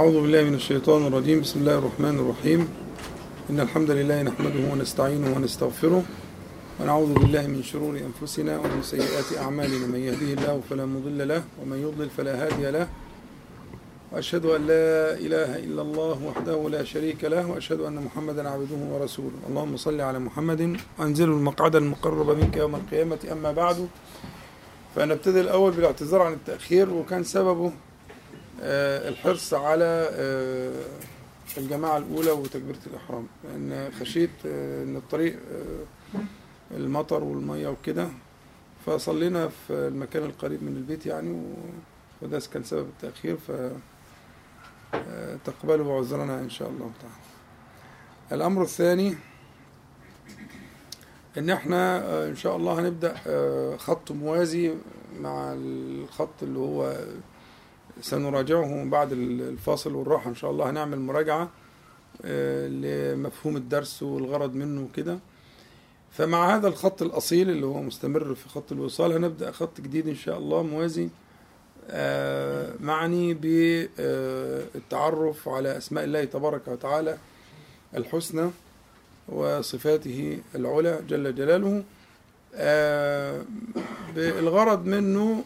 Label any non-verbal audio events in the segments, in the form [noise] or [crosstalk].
أعوذ بالله من الشيطان الرجيم. بسم الله الرحمن الرحيم. إن الحمد لله نحمده ونستعينه ونستغفره ونعوذ بالله من شرور أنفسنا ومن سيئات أعمالنا. من يهده الله فلا مضل له ومن يضلل فلا هادي له. وأشهد أن لا إله إلا الله وحده لا شريك له وأشهد أن محمدا عبده ورسوله. اللهم صل على محمد. وأنزل المقعد المقرب منك يوم القيامة. أما بعد فنبتدي الأول بالاعتذار عن التأخير وكان سببه الحرص على آه، الجماعة الأولى وتكبيرة الإحرام. لأن خشيت آه، إن الطريق آه، المطر والمية وكده فصلينا في المكان القريب من البيت يعني وده كان سبب التأخير ف آه، تقبلوا بعذرنا إن شاء الله تعالى. الأمر الثاني إن إحنا آه، إن شاء الله هنبدأ آه، خط موازي مع الخط اللي هو سنراجعه بعد الفاصل والراحة. إن شاء الله هنعمل مراجعة آه، لمفهوم الدرس والغرض منه وكده. فمع هذا الخط الأصيل اللي هو مستمر في خط الوصال هنبدأ خط جديد إن شاء الله موازي آه، معني بالتعرف على أسماء الله تبارك وتعالى الحسنى وصفاته العلى جل جلاله. آه، بالغرض منه آه،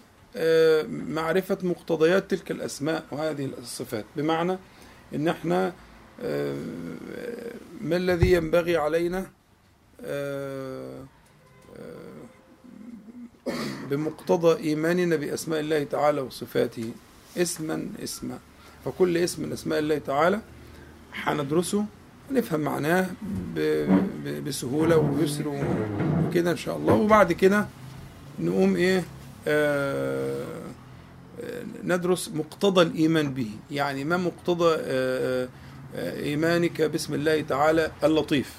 معرفة مقتضيات تلك الأسماء وهذه الصفات. بمعنى إن إحنا آه، ما الذي ينبغي علينا آه، آه، بمقتضى إيماننا بأسماء الله تعالى وصفاته اسما اسما. فكل اسم من أسماء الله تعالى هندرسه نفهم معناه بسهولة ويسر وكده إن شاء الله. وبعد كده نقوم إيه؟ آه آه، ندرس مقتضى الإيمان به. يعني ما مقتضى آه، آه، إيمانك باسم الله تعالى اللطيف؟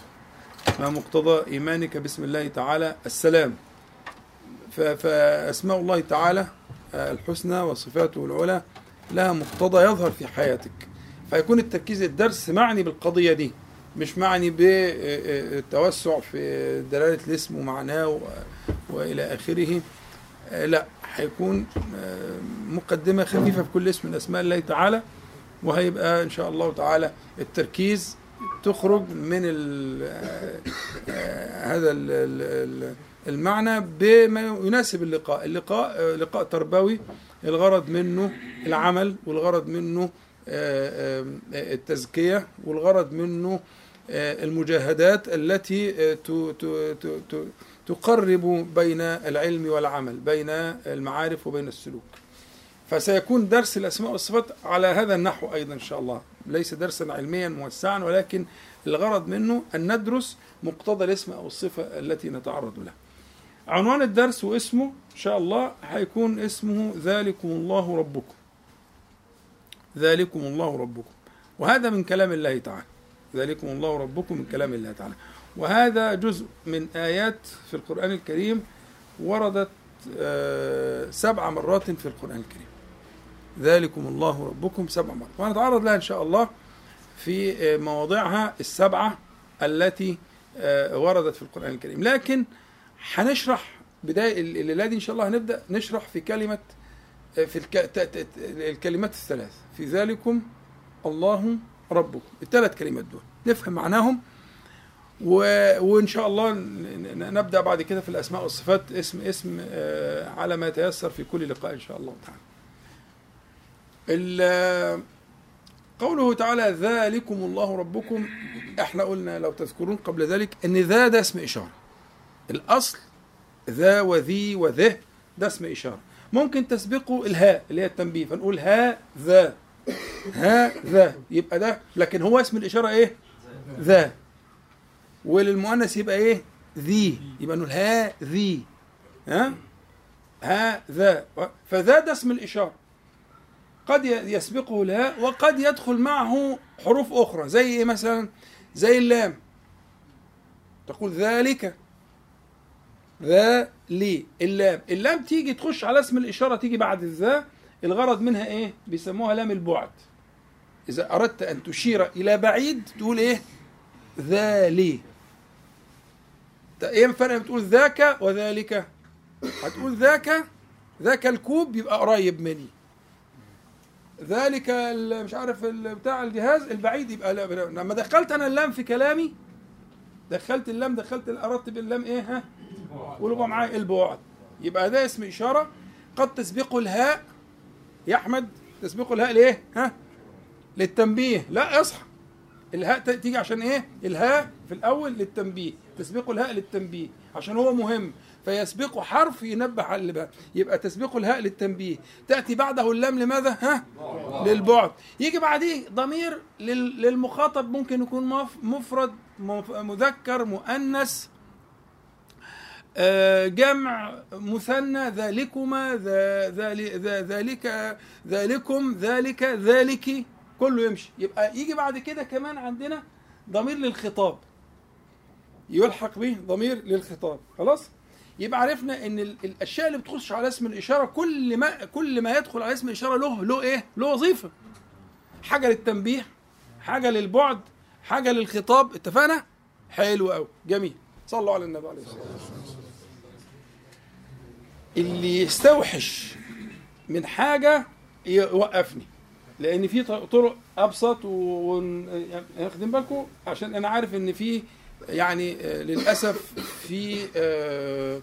ما مقتضى إيمانك باسم الله تعالى السلام؟ فأسماء الله تعالى آه، الحسنى وصفاته العلى لها مقتضى يظهر في حياتك. فيكون التركيز الدرس معني بالقضية دي مش معني بالتوسع في دلالة الاسم ومعناه وإلى آخره. آه، لا هيكون آه، مقدمة خفيفة في كل اسم من أسماء الله تعالى وهيبقى إن شاء الله تعالى التركيز تخرج من ال آه، هذا ال- ال- ال- المعنى بما يناسب اللقاء. اللقاء آه، لقاء تربوي الغرض منه العمل والغرض منه آه، آه، التزكية والغرض منه آه، المجاهدات التي آه، تقرب بين العلم والعمل بين المعارف وبين السلوك. فسيكون درس الأسماء والصفات على هذا النحو أيضا إن شاء الله. ليس درسا علميا موسعا ولكن الغرض منه أن ندرس مقتضى الاسم أو الصفة التي نتعرض لها عنوان الدرس واسمه إن شاء الله هيكون اسمه ذلكم الله ربكم. ذلكم الله ربكم. وهذا من كلام الله تعالى. ذلكم الله ربكم من كلام الله تعالى. وهذا جزء من آيات في القرآن الكريم وردت آه، سبع مرات في القرآن الكريم. ذلكم الله ربكم سبع مرات. وهنتعرض لها إن شاء الله في آه، مواضعها السبعة التي آه، وردت في القرآن الكريم. لكن هنشرح بداية الليلة دي إن شاء الله هنبدأ نشرح في كلمة في الكلمات الثلاث. في ذلكم الله ربكم. الثلاث كلمات دول. نفهم معناهم و... وإن شاء الله نبدأ بعد كده في الأسماء والصفات اسم اسم آه، على ما يتيسر في كل لقاء إن شاء الله تعالى. ال- قوله تعالى ذلكم الله ربكم إحنا قلنا لو تذكرون قبل ذلك إن ذا ده اسم إشارة. الأصل ذا وذي وذه ده اسم إشارة. ممكن تسبقه الهاء اللي هي التنبيه فنقول ها ذا ها ذا يبقى ده لكن هو اسم الإشارة إيه؟ ذا وللمؤنث يبقى إيه؟ ذي. يبقى نقول ها ذي. ها؟ هذا فذا ده اسم الإشارة. قد يسبقه الهاء وقد يدخل معه حروف أخرى. زي إيه مثلا؟ زي اللام. تقول ذلك. ذا لي اللام. اللام تيجي تخش على اسم الإشارة تيجي بعد الذا الغرض منها إيه؟ بيسموها لام البعد. إذا أردت أن تشير إلى بعيد تقول إيه؟ ذالي. ت- إيه الفرق بتقول ذاك وذلك؟ هتقول ذاك ذاك الكوب يبقى قريب مني. ذلك مش عارف بتاع الجهاز البعيد يبقى لا لما دخلت أنا اللام في كلامي دخلت اللام دخلت اردت باللام إيه ها؟ بقى معايا البعد يبقى ده اسم إشارة. قد تسبقه الهاء. يا أحمد تسبقه الهاء ليه؟ ها؟ للتنبيه. لا اصحى. الهاء تيجي عشان إيه؟ الهاء في الأول للتنبيه تسبقه الهاء للتنبيه عشان هو مهم. فيسبقه حرف ينبه على اللي بقى يبقى تسبقه الهاء للتنبيه. تأتي بعده اللام لماذا؟ ها؟ للبعد. يجي بعديه ضمير لل- للمخاطب ممكن يكون مف- مفرد مف- مذكر مؤنث آه، جمع مثنى ذلكما ذلك ذلكم ذلك ذلك كله يمشي. يبقى يجي بعد كده كمان عندنا ضمير للخطاب. يلحق به ضمير للخطاب. خلاص؟ يبقى عرفنا إن ال- الأشياء اللي بتخش على اسم الإشارة كل ما كل ما يدخل على اسم الإشارة له له إيه؟ له وظيفة. حاجة للتنبيه حاجة للبعد حاجة للخطاب. اتفقنا؟ حلو قوي جميل. صلوا على النبي عليه الصلاة والسلام. اللي يستوحش من حاجة يوقفني. لأن في طرق ابسط واخدين بالكم عشان أنا عارف ان في يعني آه، للاسف في آه،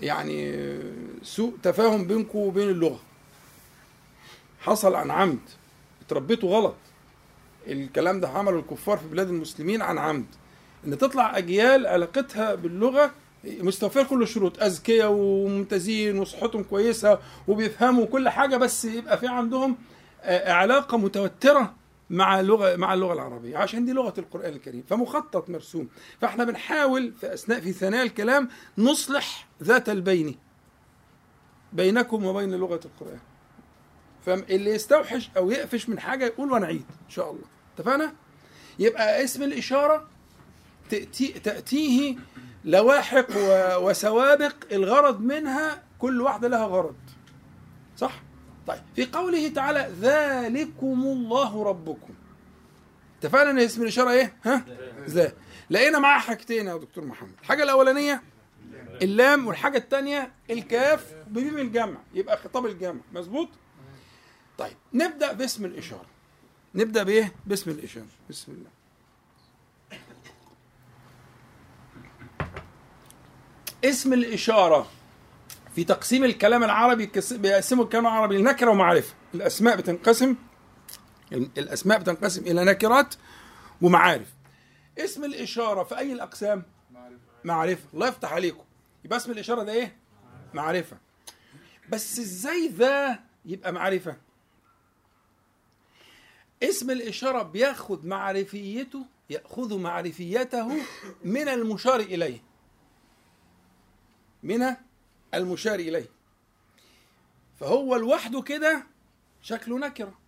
يعني آه، سوء تفاهم بينكم وبين اللغة. حصل عن عمد. اتربيتوا غلط. الكلام ده عمله الكفار في بلاد المسلمين عن عمد. إن تطلع أجيال علاقتها باللغة مستوفية كل الشروط. أذكياء وممتازين وصحتهم كويسة وبيفهموا كل حاجة بس يبقى في عندهم علاقة متوترة مع اللغة مع اللغة العربية عشان دي لغة القرآن الكريم فمخطط مرسوم. فإحنا بنحاول في أثناء في ثنايا الكلام نصلح ذات البين بينكم وبين لغة القرآن. فاللي يستوحش أو يقفش من حاجة يقول وأنا عيد إن شاء الله. اتفقنا؟ يبقى اسم الإشارة تأتي تأتيه لواحق وسوابق الغرض منها كل واحدة لها غرض. صح؟ طيب في قوله تعالى ذلكم الله ربكم. اتفقنا إن اسم الإشارة إيه؟ ها؟ ذا. لقينا معاه حاجتين يا دكتور محمد. الحاجة الأولانية اللام والحاجة الثانية الكاف بميم الجمع. يبقى خطاب الجمع. مظبوط؟ طيب نبدأ باسم الإشارة. نبدأ بإيه؟ باسم الإشارة. بسم الله. اسم الإشارة. في تقسيم الكلام العربي بيقسموا الكلام العربي لنكرة ومعرفة. الأسماء بتنقسم الأسماء بتنقسم إلى نكرات ومعارف. اسم الإشارة في أي الأقسام؟ معرفة. الله يفتح عليكم. يبقى اسم الإشارة ده إيه؟ معرفة. بس إزاي ذا يبقى معرفة؟ اسم الإشارة بياخد معرفيته يأخذ معرفيته من المشار إليه. من المشار إليه. فهو لوحده كده شكله نكرة.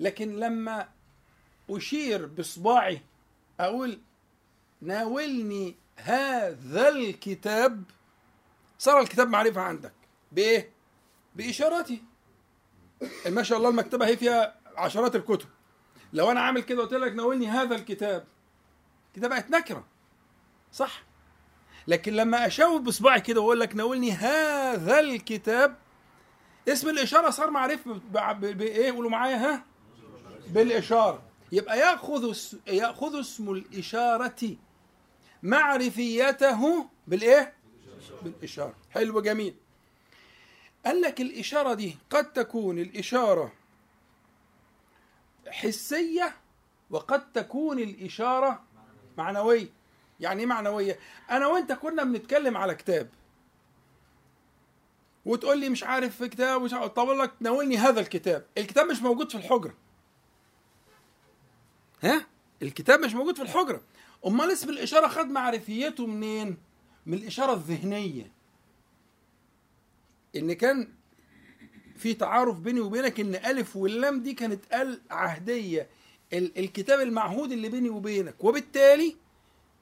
لكن لما أشير بصباعي أقول ناولني هذا الكتاب صار الكتاب معرفة عندك. بإيه؟ بإشارتي ما شاء الله المكتبة هي فيها عشرات الكتب. لو أنا عامل كده قلت لك ناولني هذا الكتاب كده بقت نكرة. صح؟ لكن لما اشاور بصباعي كده وأقول لك ناولني هذا الكتاب اسم الإشارة صار ب- بإيه قولوا معايا؟ ها؟ بالإشارة. يبقى يأخذ يأخذ اسم الإشارة معرفيته بالإيه؟ بالإشارة. حلو جميل. قال لك الإشارة دي قد تكون الإشارة حسية وقد تكون الإشارة معنوية. يعني إيه معنوية؟ أنا وأنت كنا بنتكلم على كتاب. وتقول لي مش عارف في كتاب مش عارف طب أقول لك ناولني هذا الكتاب. الكتاب مش موجود في الحجرة. ها؟ الكتاب مش موجود في الحجرة. أمال اسم الإشارة خد معرفيته منين؟ من الإشارة الذهنية. إن كان في تعارف بيني وبينك إن ألف واللام دي كانت ال عهدية. ال- الكتاب المعهود اللي بيني وبينك. وبالتالي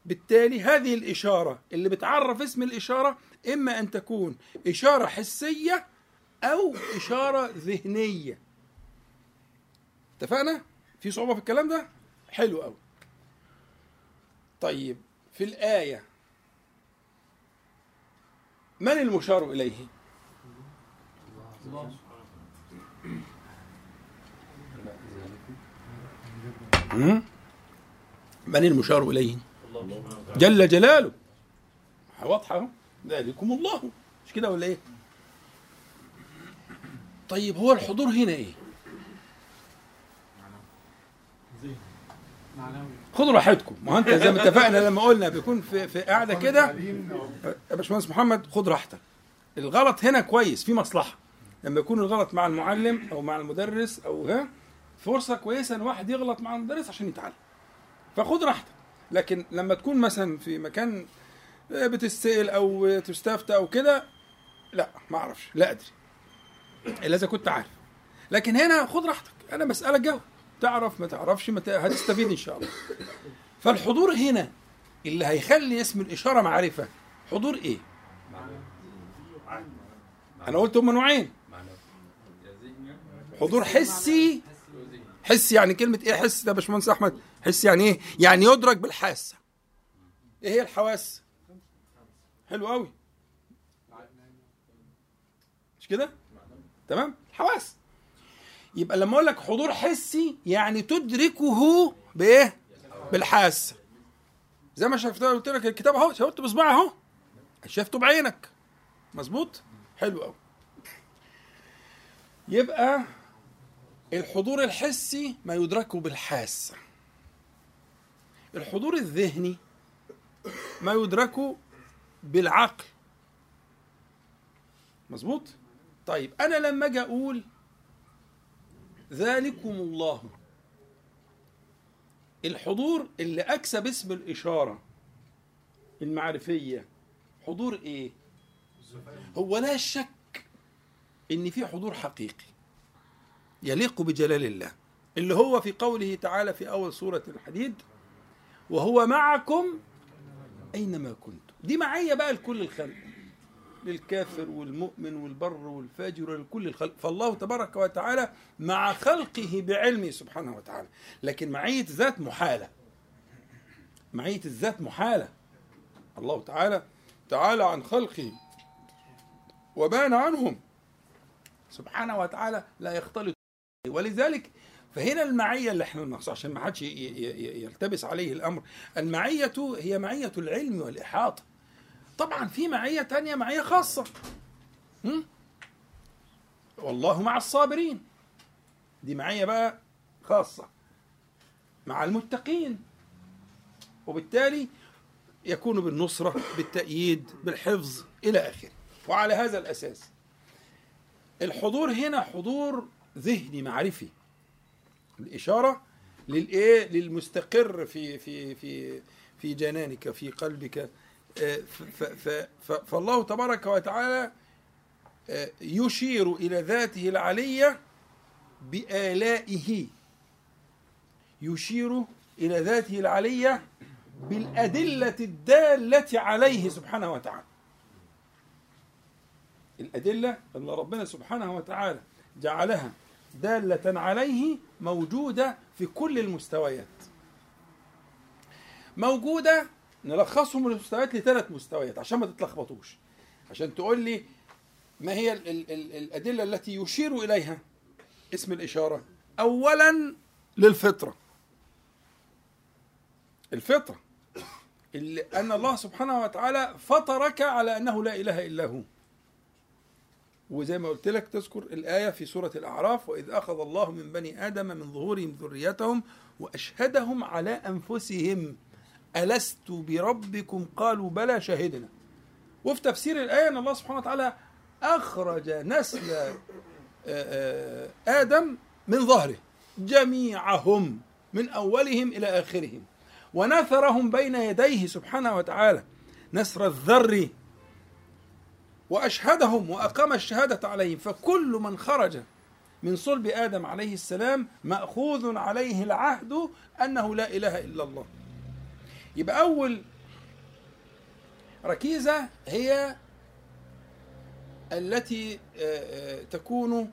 بالتالي هذه الإشارة اللي بتعرف اسم الإشارة إما أن تكون إشارة حسية أو إشارة ذهنية اتفقنا؟ في صعوبة في الكلام ده؟ حلو أوي طيب في الآية من المشار إليه؟ من المشار إليه جل جلاله. واضحة. ذلكم الله. مش كده ولا إيه؟ طيب هو الحضور هنا إيه؟ خدوا راحتكم. ما هو أنت زي ما اتفقنا لما قلنا بيكون في في قاعدة كده. يا باشمهندس محمد خد راحتك. الغلط هنا كويس في مصلحة. لما يكون الغلط مع المعلم أو مع المدرس أو ها فرصة كويسة إن واحد يغلط مع المدرس عشان يتعلم. فخد راحتك. لكن لما تكون مثلا في مكان بتستقل أو تستفتى أو كده لا ما أعرفش لا أدري. إلا إذا كنت عارف. لكن هنا خد راحتك أنا مسألة جاوب تعرف ما تعرفش ما هتستفيد إن شاء الله. فالحضور هنا اللي هيخلي اسم الإشارة معرفة حضور إيه؟ أنا قلت هم نوعين. حضور حسي حسي يعني كلمة إيه حس ده باشمهندس أحمد؟ حس يعني إيه؟ يعني يدرك بالحاسة. إيه هي الحواس؟ حلو قوي مش كده؟ تمام؟ الحواس. يبقى لما أقول لك حضور حسي يعني تدركه بإيه؟ بالحاسة. زي ما شفت قلت لك الكتاب أهو شفته بصبعي أهو. شفته بعينك. مظبوط؟ حلو قوي يبقى الحضور الحسي ما يدرك بالحاسة. الحضور الذهني ما يدرك بالعقل. مظبوط؟ طيب أنا لما أجي أقول ذلكم الله الحضور اللي اكسب اسم الإشارة المعرفية حضور إيه؟ هو لا شك إن في حضور حقيقي يليق بجلال الله اللي هو في قوله تعالى في أول سورة الحديد وهو معكم أينما كنتم. دي معيه بقى لكل الخلق. للكافر والمؤمن والبر والفاجر ولكل الخلق. فالله تبارك وتعالى مع خلقه بعلمه سبحانه وتعالى. لكن معية ذات محالة. معية الذات محالة. الله تعالى تعالى عن خلقه وبان عنهم. سبحانه وتعالى لا يختلط. ولذلك فهنا المعية اللي إحنا نقص عشان ما حدش يلتبس عليه الأمر. المعية هي معية العلم والإحاطة. طبعا في معية تانية معية خاصة. هم؟ والله مع الصابرين. دي معية بقى خاصة. مع المتقين. وبالتالي يكون بالنصرة بالتأييد بالحفظ إلى آخره. وعلى هذا الأساس. الحضور هنا حضور ذهني معرفي. الإشارة للإيه؟ للمستقر في في في في جنانك في قلبك. آه، فالله تبارك وتعالى آه، يشير إلى ذاته العلية بآلائه. يشير إلى ذاته العلية بالأدلة الدالة عليه سبحانه وتعالى. الأدلة اللي ربنا سبحانه وتعالى جعلها دالة عليه موجودة في كل المستويات. موجودة نلخصهم المستويات لثلاث مستويات عشان ما تتلخبطوش. عشان تقول لي ما هي ال ال ال الأدلة التي يشير إليها. اسم الإشارة. أولا للفطرة. الفطرة. اللي أن الله سبحانه وتعالى فطرك على أنه لا إله إلا هو. وزي ما قلت لك تذكر الآية في سورة الأعراف وإذ أخذ الله من بني آدم من ظهورهم ذريتهم وأشهدهم على أنفسهم. ألست بربكم؟ قالوا بلى شهدنا. وفي تفسير الآية أن الله سبحانه وتعالى أخرج نسل آه، آه، آدم من ظهره جميعهم من أولهم إلى آخرهم ونثرهم بين يديه سبحانه وتعالى. نسر الذر وأشهدهم وأقام الشهادة عليهم. فكل من خرج من صلب آدم عليه السلام مأخوذ عليه العهد أنه لا إله إلا الله. يبقى أول ركيزة هي التي آه، آه، تكون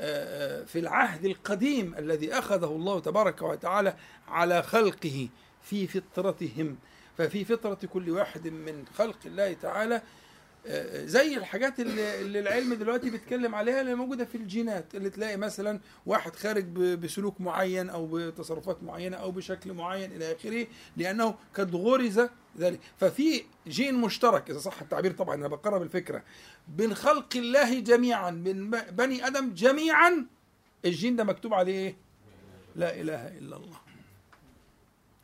آه، في العهد القديم الذي أخذه الله تبارك وتعالى على خلقه في فطرتهم. ففي فطرة كل واحد من خلق الله تعالى زي الحاجات اللي, العلم دلوقتي بيتكلم عليها اللي موجودة في الجينات اللي تلاقي مثلا واحد خارج بسلوك معين أو بتصرفات معينة أو بشكل معين إلى آخره لأنه قد غرز ذلك. ففي جين مشترك إذا صح التعبير طبعا أنا بقرب الفكرة بين خلق الله جميعا من بني آدم جميعا الجين ده مكتوب عليه إيه؟ لا إله إلا الله.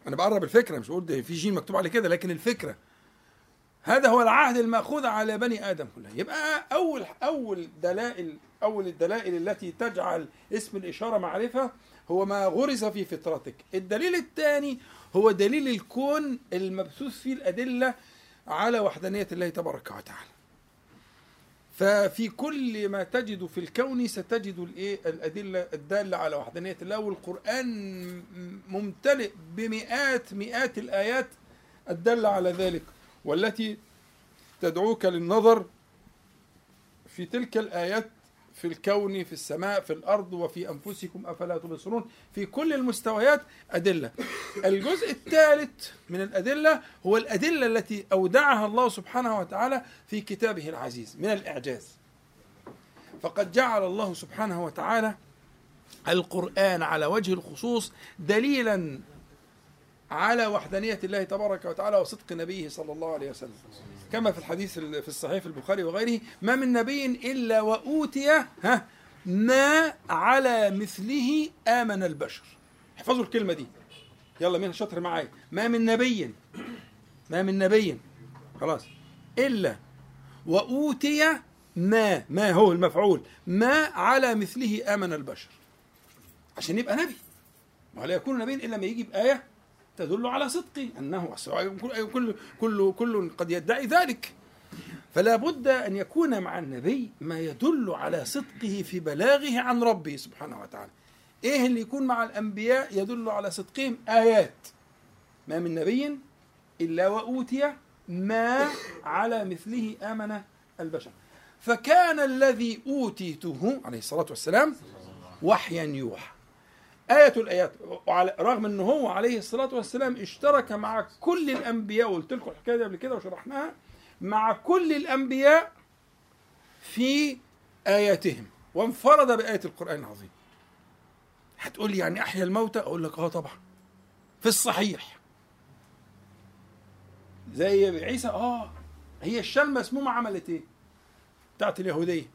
أنا بقرب الفكرة مش بقول في جين مكتوب عليه كده لكن الفكرة هذا هو العهد المأخوذ على بني آدم كلها. يبقى أول أول دلائل أول الدلائل التي تجعل اسم الإشارة معرفة هو ما غرس في فطرتك. الدليل الثاني هو دليل الكون المبثوث فيه الأدلة على وحدانية الله تبارك وتعالى. ففي كل ما تجد في الكون ستجد الإيه؟ الأدلة الدالة على وحدانية الله والقرآن ممتلئ بمئات مئات الآيات الدالة على ذلك. والتي تدعوك للنظر في تلك الآيات في الكون في السماء في الأرض وفي أنفسكم أفلا تبصرون؟ في كل المستويات أدلة. الجزء الثالث من الأدلة هو الأدلة التي أودعها الله سبحانه وتعالى في كتابه العزيز من الإعجاز. فقد جعل الله سبحانه وتعالى القرآن على وجه الخصوص دليلا على وحدانية الله تبارك وتعالى وصدق نبيه صلى الله عليه وسلم. كما في الحديث ال- في الصحيح في البخاري وغيره ما من نبي إلا وأوتي ها ما على مثله آمن البشر. احفظوا الكلمة دي. يلا مين شاطر معايا. ما من نبي ما من نبي خلاص إلا وأوتي ما ما هو المفعول ما على مثله آمن البشر. عشان يبقى نبي. ولا يكون نبيا إلا ما يجي بآية تدل على صدقه أنه كل كل كل قد يدعي ذلك. فلا بد أن يكون مع النبي ما يدل على صدقه في بلاغه عن ربه سبحانه وتعالى. إيه اللي يكون مع الأنبياء يدل على صدقهم؟ آيات. ما من نبي إلا وأوتي ما على مثله آمن البشر. فكان الذي أوتيته عليه الصلاة والسلام وحيا يوحى. آية الآيات. رغم أنه هو عليه الصلاة والسلام اشترك مع كل الأنبياء وقلت لكم الحكاية دي قبل كده وشرحناها مع كل الأنبياء في آياتهم. وانفرد بآية القرآن العظيم. هتقول لي يعني أحيا الموتى؟ أقول لك آه طبعا. في الصحيح. زي عيسى آه. هي الشاة المسمومة عملت إيه؟ بتاعت اليهودية.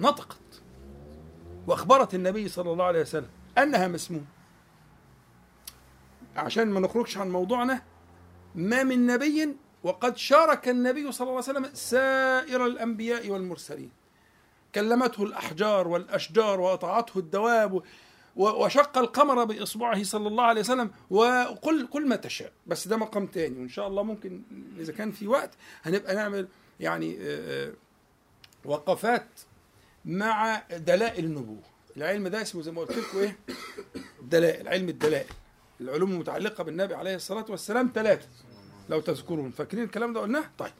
نطقت. وأخبرت النبي صلى الله عليه وسلم. أنها مسموم. عشان ما نخرجش عن موضوعنا ما من نبي وقد شارك النبي صلى الله عليه وسلم سائر الأنبياء والمرسلين. كلمته الأحجار والأشجار وأطاعته الدواب وشق القمر بإصبعه صلى الله عليه وسلم وقل قل ما تشاء. بس ده مقام تاني وإن شاء الله ممكن إذا كان في وقت هنبقى نعمل يعني وقفات مع دلائل النبوة. العلم ده اسمه زي ما قلت لكم إيه؟ دلائل علم الدلائل. العلوم المتعلقة بالنبي عليه الصلاة والسلام ثلاثة لو تذكرون فاكرين الكلام ده قلناه؟ طيب.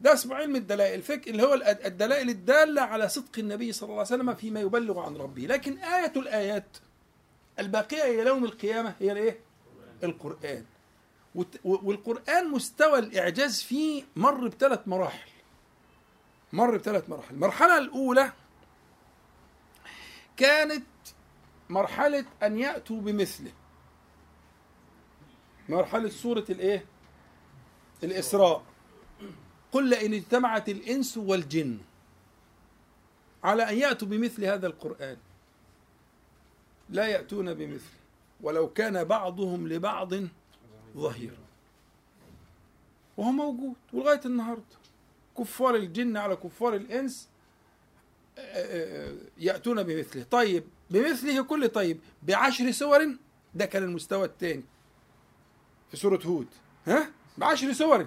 ده اسمه علم الدلائل. فك اللي هو الدلائل الدالة على صدق النبي صلى الله عليه وسلم فيما يبلغ عن ربه. لكن آية الآيات الباقية إلى يوم القيامة هي الإيه؟ القرآن. والت- والقرآن مستوى الإعجاز فيه مر بثلاث مراحل. مر بثلاث مراحل. المرحلة الأولى كانت مرحلة أن يأتوا بمثله. مرحلة سورة الإيه؟ الإسراء. قل لئن اجتمعت الإنس والجن على أن يأتوا بمثل هذا القرآن. لا يأتون بمثله. ولو كان بعضهم لبعض ظهيرا. وهو موجود ولغاية النهاردة. كفار الجن على كفار الإنس يأتون بمثله. طيب بمثله كل طيب بعشر سور ده كان المستوى الثاني في سورة هود. ها؟ بعشر سور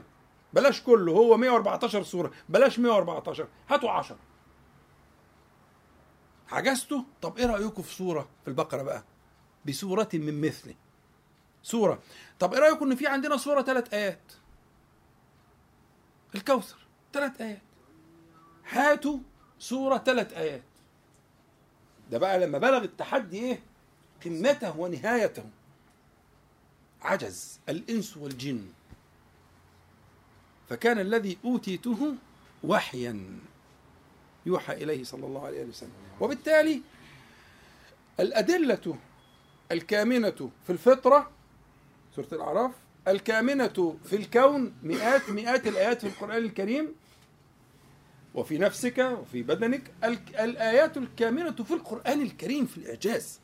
بلاش كله هو 114 سورة بلاش 114 هاتوا 10 حجزتوا طب إيه رأيكم في سورة في البقرة بقى؟ بسورة من مثله. سورة. طب إيه رأيكم إن في عندنا سورة ثلاث آيات؟ الكوثر ثلاث آيات. هاتوا سورة ثلاث آيات. ده بقى لما بلغ التحدي إيه؟ قمته ونهايته. عجز الإنس والجن. فكان الذي أوتيته وحيا. يوحى إليه صلى الله عليه وسلم. وبالتالي الأدلة الكامنة في الفطرة سورة الأعراف الكامنة في الكون مئات مئات الآيات في القرآن الكريم وفي نفسك وفي بدنك الآيات الكامنة في القرآن الكريم في الإعجاز.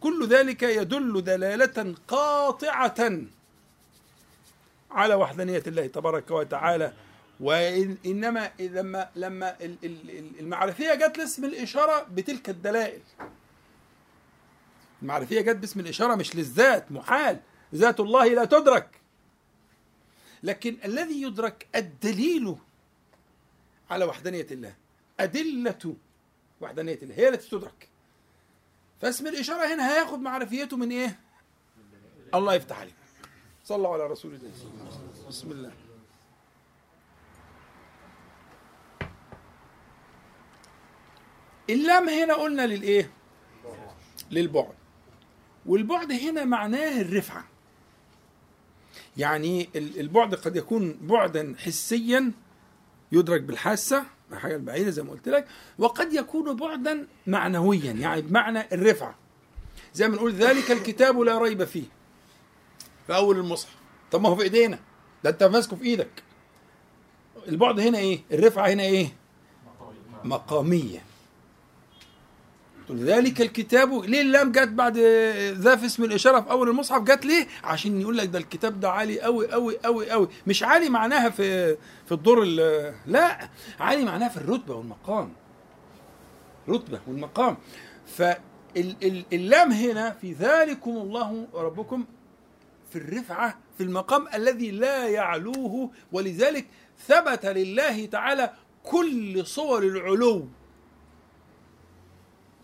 كل ذلك يدل دلالة قاطعة على وحدانية الله تبارك وتعالى. وإنما لما لما المعرفية جت لاسم الإشارة بتلك الدلائل. المعرفية جت باسم الإشارة مش للذات محال. ذات الله لا تدرك. لكن الذي يدرك الدليل على وحدانية الله. أدلة وحدانية الله. هي التي تدرك. فاسم الإشارة هنا هياخد معرفيته من إيه؟ الله يفتح عليك. صلوا على رسول الله. بسم الله. اللام هنا قلنا للإيه؟ للبعد. والبعد هنا معناه الرفعة. يعني البعد قد يكون بعدا حسيا يدرك بالحاسة حاجة بعيدة زي ما قلت لك وقد يكون بعدا معنويا يعني بمعنى الرفعة. زي ما نقول ذلك الكتاب لا ريب فيه. في أول المصحف. طب ما هو في إيدينا. ده أنت ماسكه في إيدك. البعد هنا إيه؟ الرفعة هنا إيه؟ مقامية. ذلك الكتاب ليه اللام جت بعد ذا في اسم الإشارة في أول المصحف؟ جت ليه؟ عشان يقول لك ده الكتاب ده عالي قوي قوي قوي قوي مش عالي معناها في في الدور لا عالي معناها في الرتبة والمقام. رتبة والمقام. فاللام هنا في ذلكم الله ربكم في الرفعة في المقام الذي لا يعلوه ولذلك ثبت لله تعالى كل صور العلو.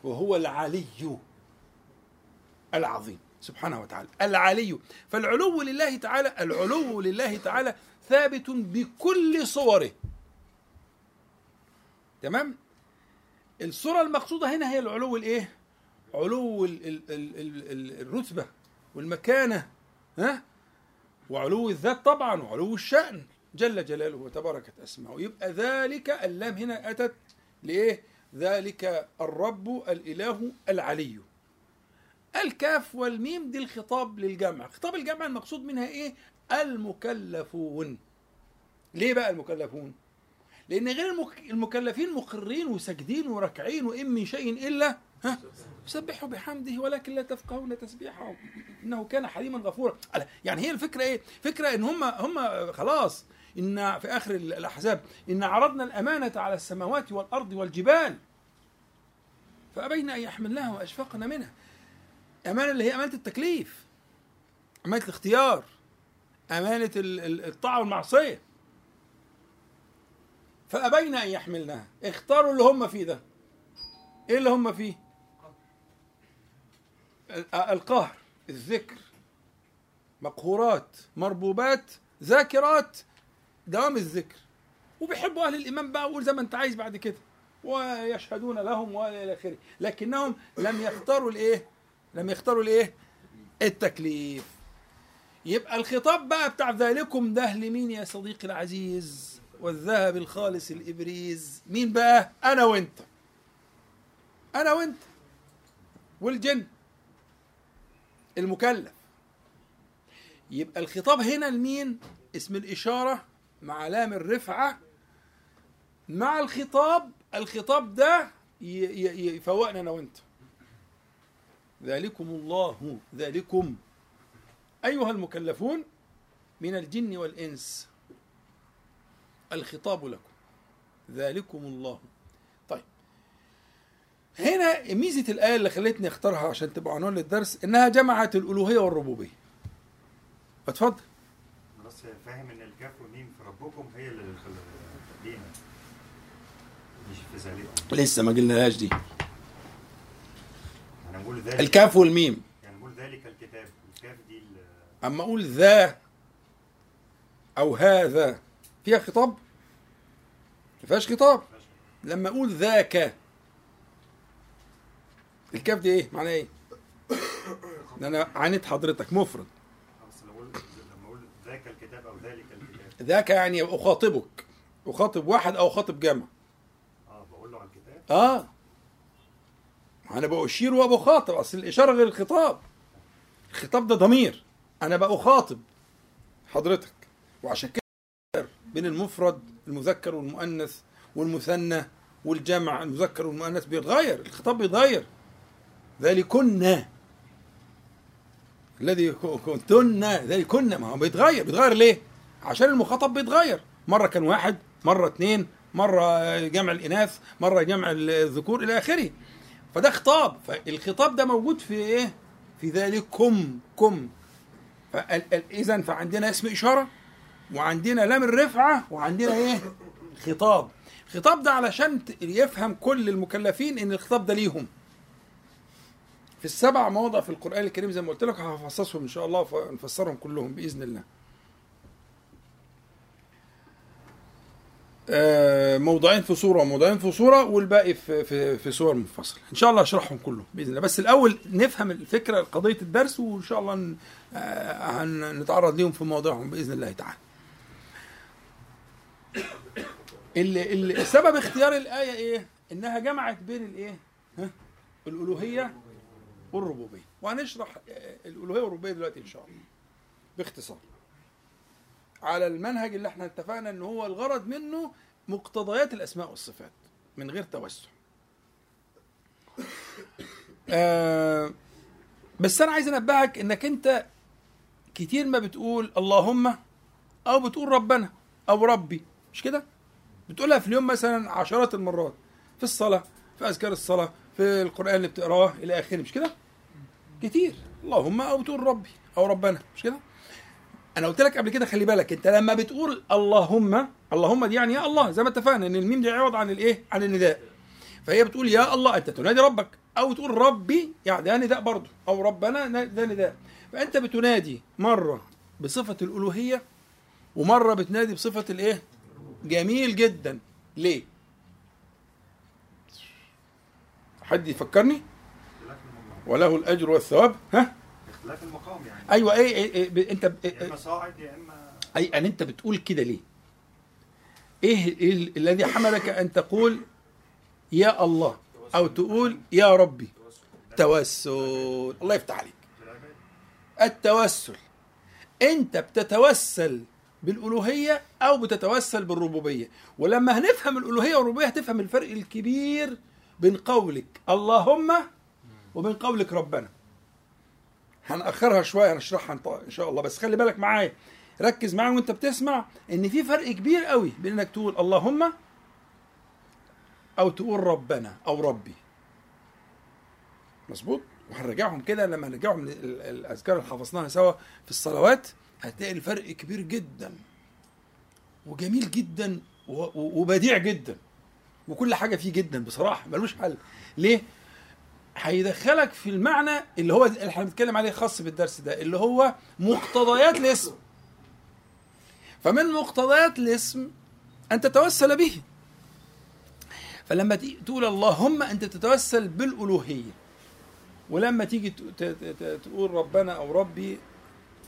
وهو العلي العظيم سبحانه وتعالى العلي. فالعلو لله تعالى العلو لله تعالى ثابت بكل صوره. تمام؟ الصورة المقصودة هنا هي العلو الإيه؟ علو ال ال ال الرتبة والمكانة ها؟ وعلو الذات طبعا وعلو الشأن. جل جلاله وتباركت أسماؤه. يبقى ذلك اللام هنا أتت لإيه؟ ذلك الرب الإله العلي. الكاف والميم دي الخطاب للجمع. خطاب الجمع المقصود منها إيه؟ المكلفون. ليه بقى المكلفون؟ لأن غير المكلفين مقرين وساجدين وراكعين وإن من شيء إلا ها؟ يسبحوا بحمده ولكن لا تفقهون تسبيحهم. إنه كان حليما غفورا. يعني هي الفكرة إيه؟ فكرة إن هم هم خلاص إن في آخر الأحزاب إن عرضنا الأمانة على السماوات والأرض والجبال. فأبين أن يحملناها وأشفقنا منها. أمانة اللي هي أمانة التكليف أمانة الاختيار أمانة الطاعة والمعصية. فأبين أن يحملناها. اختاروا اللي هم فيه ده. إيه اللي هم فيه؟ القهر الذكر. مقهورات مربوبات ذاكرات. دوام الذكر. وبيحبوا أهل الإيمان بقى وقول زي ما أنت عايز بعد كده. ويشهدون لهم وإلى آخره. لكنهم لم يختاروا الإيه؟ لم يختاروا الإيه؟ التكليف. يبقى الخطاب بقى بتاع ذلكم ده لمين يا صديقي العزيز؟ والذهب الخالص الإبريز. مين بقى؟ أنا وأنت. أنا وأنت. والجن. المكلف. يبقى الخطاب هنا لمين؟ اسم الإشارة مع لام الرفعة مع الخطاب الخطاب ده يفوقنا أنا وأنت. ذلكم الله ذلكم. أيها المكلفون من الجن والإنس. الخطاب لكم. ذلكم الله. طيب. هنا ميزة الآية اللي خلتني أختارها عشان تبقى عنوان للدرس إنها جمعت الألوهية والربوبية. اتفضل. بس فاهم إن الكاف هي اللي لينا مش في ذلكم لسه ما قلناهاش دي. الكاف والميم. يعني بقول ذلك الكتاب. الكاف دي أما أقول ذا أو هذا فيها خطاب؟ ما فيهاش خطاب. لما أقول ذاك الكاف دي إيه؟ معناها إيه؟ [coughs] أنا عانيت حضرتك مفرد بس لما أقول لما أقول ذاك يعني أخاطبك. أخاطب واحد أو أخاطب جمع. آه بقول له على الكتاب. آه. أنا بأشير وبخاطب أصل الإشارة غير الخطاب. الخطاب ده ضمير. أنا بأخاطب حضرتك. وعشان كده بين المفرد المذكر والمؤنث والمثنى والجمع المذكر والمؤنث بيتغير. الخطاب بيتغير. ذلكن. الذي كنتن. ذلكن. ما هو بيتغير. بيتغير ليه؟ عشان المخاطب بيتغير. مرة كان واحد مرة اثنين مرة جمع الإناث مرة جمع الذكور إلى آخره. فده خطاب. فالخطاب ده موجود في إيه؟ في ذلكم كم. اذا فعندنا اسم إشارة وعندنا لام الرفعة وعندنا إيه؟ خطاب. الخطاب ده علشان يفهم كل المكلفين إن الخطاب ده ليهم. في السبع مواضع في القرآن الكريم زي ما قلت لك هفصصهم إن شاء الله ونفسرهم كلهم بإذن الله. آه، موضعين في صورة وموضعين في صورة والباقي في في في صور منفصلة. إن شاء الله أشرحهم كلهم بإذن الله. بس الأول نفهم الفكرة قضية الدرس وإن شاء الله ن- آه، هنتعرض ليهم في مواضعهم بإذن الله تعالى. اللي اللي سبب اختيار الآية إيه؟ إنها جمعت بين الإيه؟ ها؟ الألوهية والربوبية. وهنشرح آه، الألوهية والربوبية دلوقتي إن شاء الله. باختصار. على المنهج اللي إحنا اتفقنا إن هو الغرض منه مقتضيات الأسماء والصفات من غير توسع. آه بس أنا عايز أنبهك إنك أنت كتير ما بتقول اللهم أو بتقول ربنا أو ربي مش كده؟ بتقولها في اليوم مثلا عشرات المرات في الصلاة في أذكار الصلاة في القرآن اللي بتقرأه إلى آخره مش كده؟ كتير. اللهم أو بتقول ربي أو ربنا مش كده؟ أنا قلت لك قبل كده خلي بالك أنت لما بتقول اللهم اللهم دي يعني يا الله زي ما اتفقنا إن الميم دي عوض عن الإيه؟ عن النداء. فهي بتقول يا الله أنت تنادي ربك أو تقول ربي يعني ده نداء برضه أو ربنا ده نداء. فأنت بتنادي مرة بصفة الألوهية ومرة بتنادي بصفة الإيه؟ جميل جدا. ليه؟ حد يفكرني؟ وله الأجر والثواب؟ ها؟ يعني. أيوه إيه, إيه, إيه أنت يا إما صاعد يا إما أي ان أنت بتقول كده ليه؟ إيه إيه ال- الذي حملك أن تقول يا الله؟ أو تقول يا ربي. توسل. الله يفتح عليك. التوسل. أنت بتتوسل بالألوهية أو بتتوسل بالربوبية. ولما هنفهم الألوهية والربوبية هتفهم الفرق الكبير بين قولك اللهم وبين قولك ربنا. هنأخرها شوية هنشرحها إن- شاء الله. بس خلي بالك معايا ركز معايا وأنت بتسمع إن في فرق كبير قوي بين إنك تقول اللهم أو تقول ربنا أو ربي. مظبوط؟ وهنرجعهم كده لما نرجعهم من ال- الأذكار اللي حفظناها سوا في الصلوات هتلاقي الفرق كبير جدا. وجميل جدا وبديع جدا. وكل حاجة فيه جدا بصراحة ملوش حل. ليه؟ هيدخلك في المعنى اللي هو اللي إحنا بنتكلم عليه خاص بالدرس ده اللي هو مقتضيات الاسم. فمن مقتضيات الاسم أن تتوسل به. فلما تقول اللهم انت تتوسل بالألوهية. ولما تيجي تقول ربنا أو ربي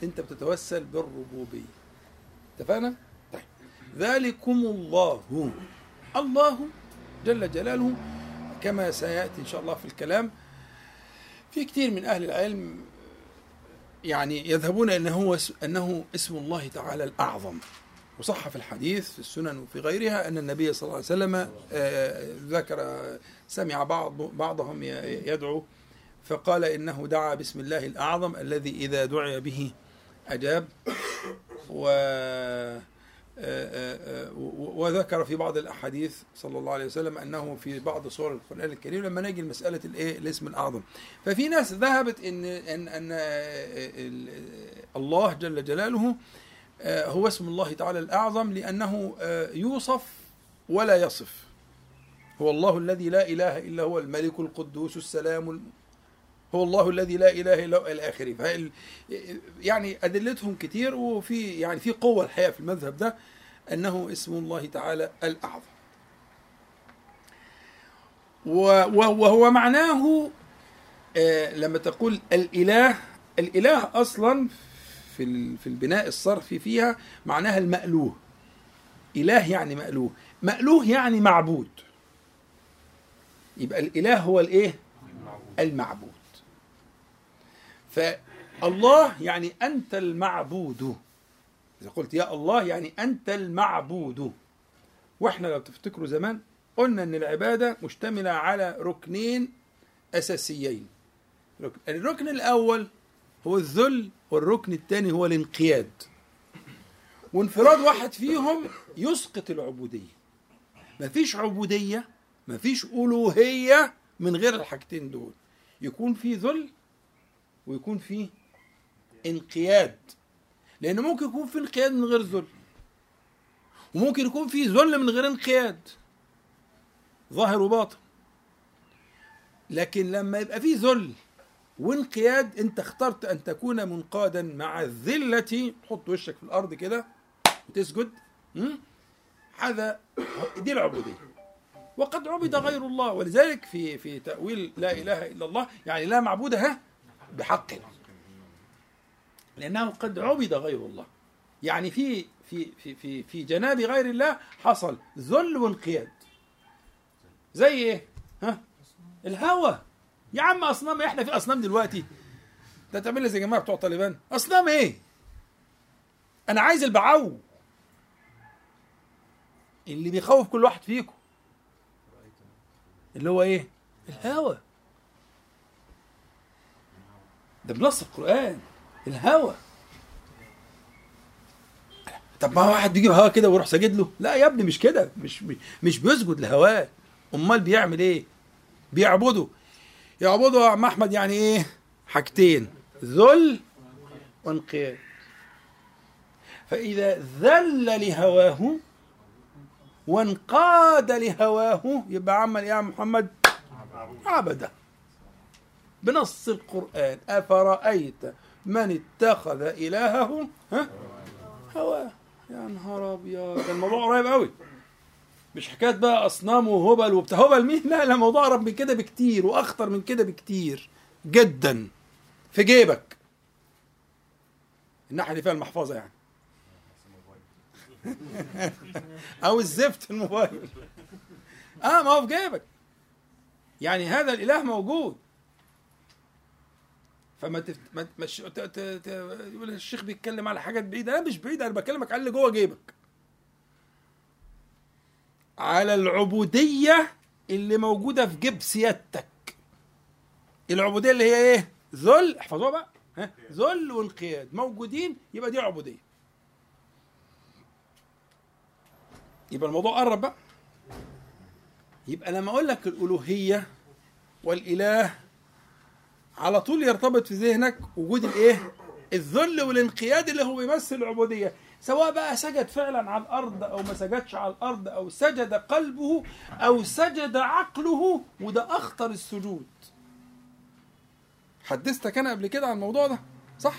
أنت بتتوسل بالربوبية. اتفقنا؟ طيب. ذلكم الله. الله جل جلاله كما سيأتي إن شاء الله في الكلام. في كثير من أهل العلم يعني يذهبون أنه هو أنه اسم الله تعالى الأعظم. وصح في الحديث في السنن وفي غيرها أن النبي صلى الله عليه وسلم آه، ذكر سمع بعض بعضهم يدعو فقال إنه دعا باسم الله الأعظم الذي إذا دعي به آه، و- وذكر في بعض الأحاديث صلى الله عليه وسلم أنه في بعض سور القرآن الكريم لما نجي لمسألة الإيه؟ الاسم الأعظم. ففي ناس ذهبت ان ان إن آه، ال- الله جل جلاله آه، هو اسم الله تعالى الأعظم لأنه آه، يوصف ولا يصف. هو الله الذي لا إله إلا هو الملك القدوس السلام هو الله الذي لا إله إلا هو إلى آخره. يعني أدلتهم كتير وفي يعني في قوة الحقيقة في المذهب ده أنه اسم الله تعالى الأعظم. وهو معناه آه، لما تقول الإله الإله أصلا في في البناء الصرفي فيها معناها المألوه. إله يعني مألوه. مألوه يعني معبود. يبقى الإله هو الإيه؟ المعبود. فالله يعني أنت المعبود. إذا قلت يا الله يعني أنت المعبود. وإحنا لو تفتكروا زمان قلنا إن العبادة مشتملة على ركنين أساسيين. ركن- الركن الأول هو الذل والركن الثاني هو الانقياد. وانفراد واحد فيهم يسقط العبودية. مفيش عبودية مفيش ألوهية من غير الحاجتين دول. يكون في ذل ويكون في انقياد. لأن ممكن يكون في انقياد من غير ذل. وممكن يكون في ذل من غير انقياد. ظاهر وباطن. لكن لما يبقى في ذل وانقياد انت اخترت أن تكون منقادا مع الذلة. تحط وشك في الأرض كده. وتسجد? هذا دي العبودية. وقد عبد غير الله. ولذلك في في تأويل لا إله إلا الله يعني لا معبود ها؟ بحق. لأنه قد عبد غير الله. يعني في في في في في جناب غير الله حصل ذل وانقياد. زي إيه؟ ها؟ الهوى. يا عم أصنام إحنا في أصنام دلوقتي. ده تعمل لي زي جماعة بتوع طالبان. أصنام إيه؟ أنا عايز البعو. اللي بيخوف كل واحد فيكم. اللي هو إيه؟ الهوى. ده بنص القرآن الهوى طب ما واحد بيجيب هوا كده ويروح ساجد له؟ لا يا ابني مش كده مش مش بيسجد لهواه. أمال بيعمل إيه؟ بيعبده. يعبده يا عم أحمد يعني إيه؟ حاجتين ذل وانقياد. فإذا ذل لهواه وانقاد لهواه يبقى عمل إيه يا محمد؟ عبده. بنص القرآن. أفرأيت من اتخذ إلهه؟ ها؟ هواه. يا نهار أبيض. الموضوع قريب قوي مش حكاية بقى أصنام وهبل وبتاع. هبل مين؟ لا لا الموضوع أقرب من كده بكتير وأخطر من كده بكتير. جدا. في جيبك. الناحية اللي فيها المحفظة يعني. [laughs] أو الزفت الموبايل. آه ما هو في جيبك. يعني هذا الإله موجود. فما تفت... ما مش ت... ت... ت... يقول الشيخ بيتكلم على حاجات بعيدة. أنا مش بعيدة أنا بكلمك على اللي جوه جيبك. على العبودية اللي موجودة في جيب سيادتك. العبودية اللي هي إيه؟ ذل. احفظوها بقى. ها؟ ذل وانقياد. موجودين يبقى دي عبودية. يبقى الموضوع قرب بقى. يبقى لما أقول لك الألوهية والإله على طول يرتبط في ذهنك وجود الإيه؟ الذل والانقياد اللي هو بيمثل العبودية. سواء بقى سجد فعلا على الأرض أو ما سجدش على الأرض أو سجد قلبه أو سجد عقله وده أخطر السجود. حدثتك أنا قبل كده عن الموضوع ده؟ صح؟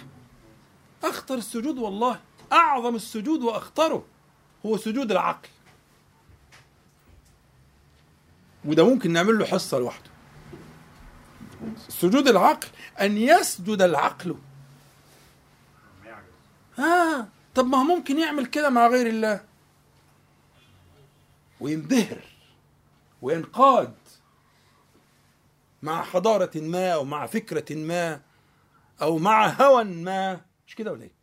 أخطر السجود والله. أعظم السجود وأخطره هو سجود العقل. وده ممكن نعمل له حصة لوحده. سجود العقل أن يسجد العقل. آه طب ما هو ممكن يعمل كده مع غير الله. وينبهر وينقاد مع حضارة ما أو مع فكرة ما أو مع هوى ما. مش كده ولا إيه؟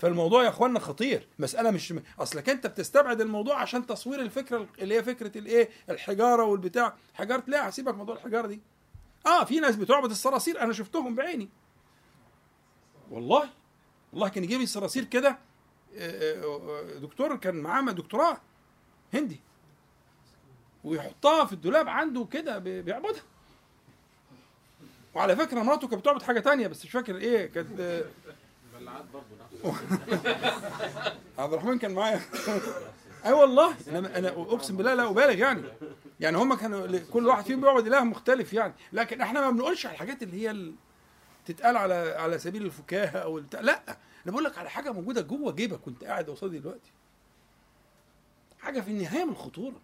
فالموضوع يا اخوانا خطير. مسألة مش اصلك أنت بتستبعد الموضوع عشان تصوير الفكرة اللي هي فكرة الايه الحجارة والبتاع. حجارة لا هسيبك موضوع الحجارة دي. آه في ناس بتعبد الصراصير أنا شفتهم بعيني. والله والله كان يجيب لي صراصير كده آه، آه، دكتور كان معاه دكتوراه هندي. ويحطها في الدولاب عنده كده بي- بيعبدها. وعلى فكرة مراته كانت بتعبد حاجة تانية بس مش فاكر إيه كانت [laughs] عبد الرحمن كان معايا. أي والله أنا أنا أقسم بالله لا أبالغ يعني. يعني هم كانوا كل واحد فيهم بيعبد اله مختلف يعني. لكن إحنا ما بنقولش على الحاجات اللي هي ال- تتقال على على سبيل الفكاهة أو البتاع. لأ أنا بقول لك على حاجة موجودة جوه جيبك وأنت قاعد قصادي دلوقتي. حاجة في النهاية من الخطورة.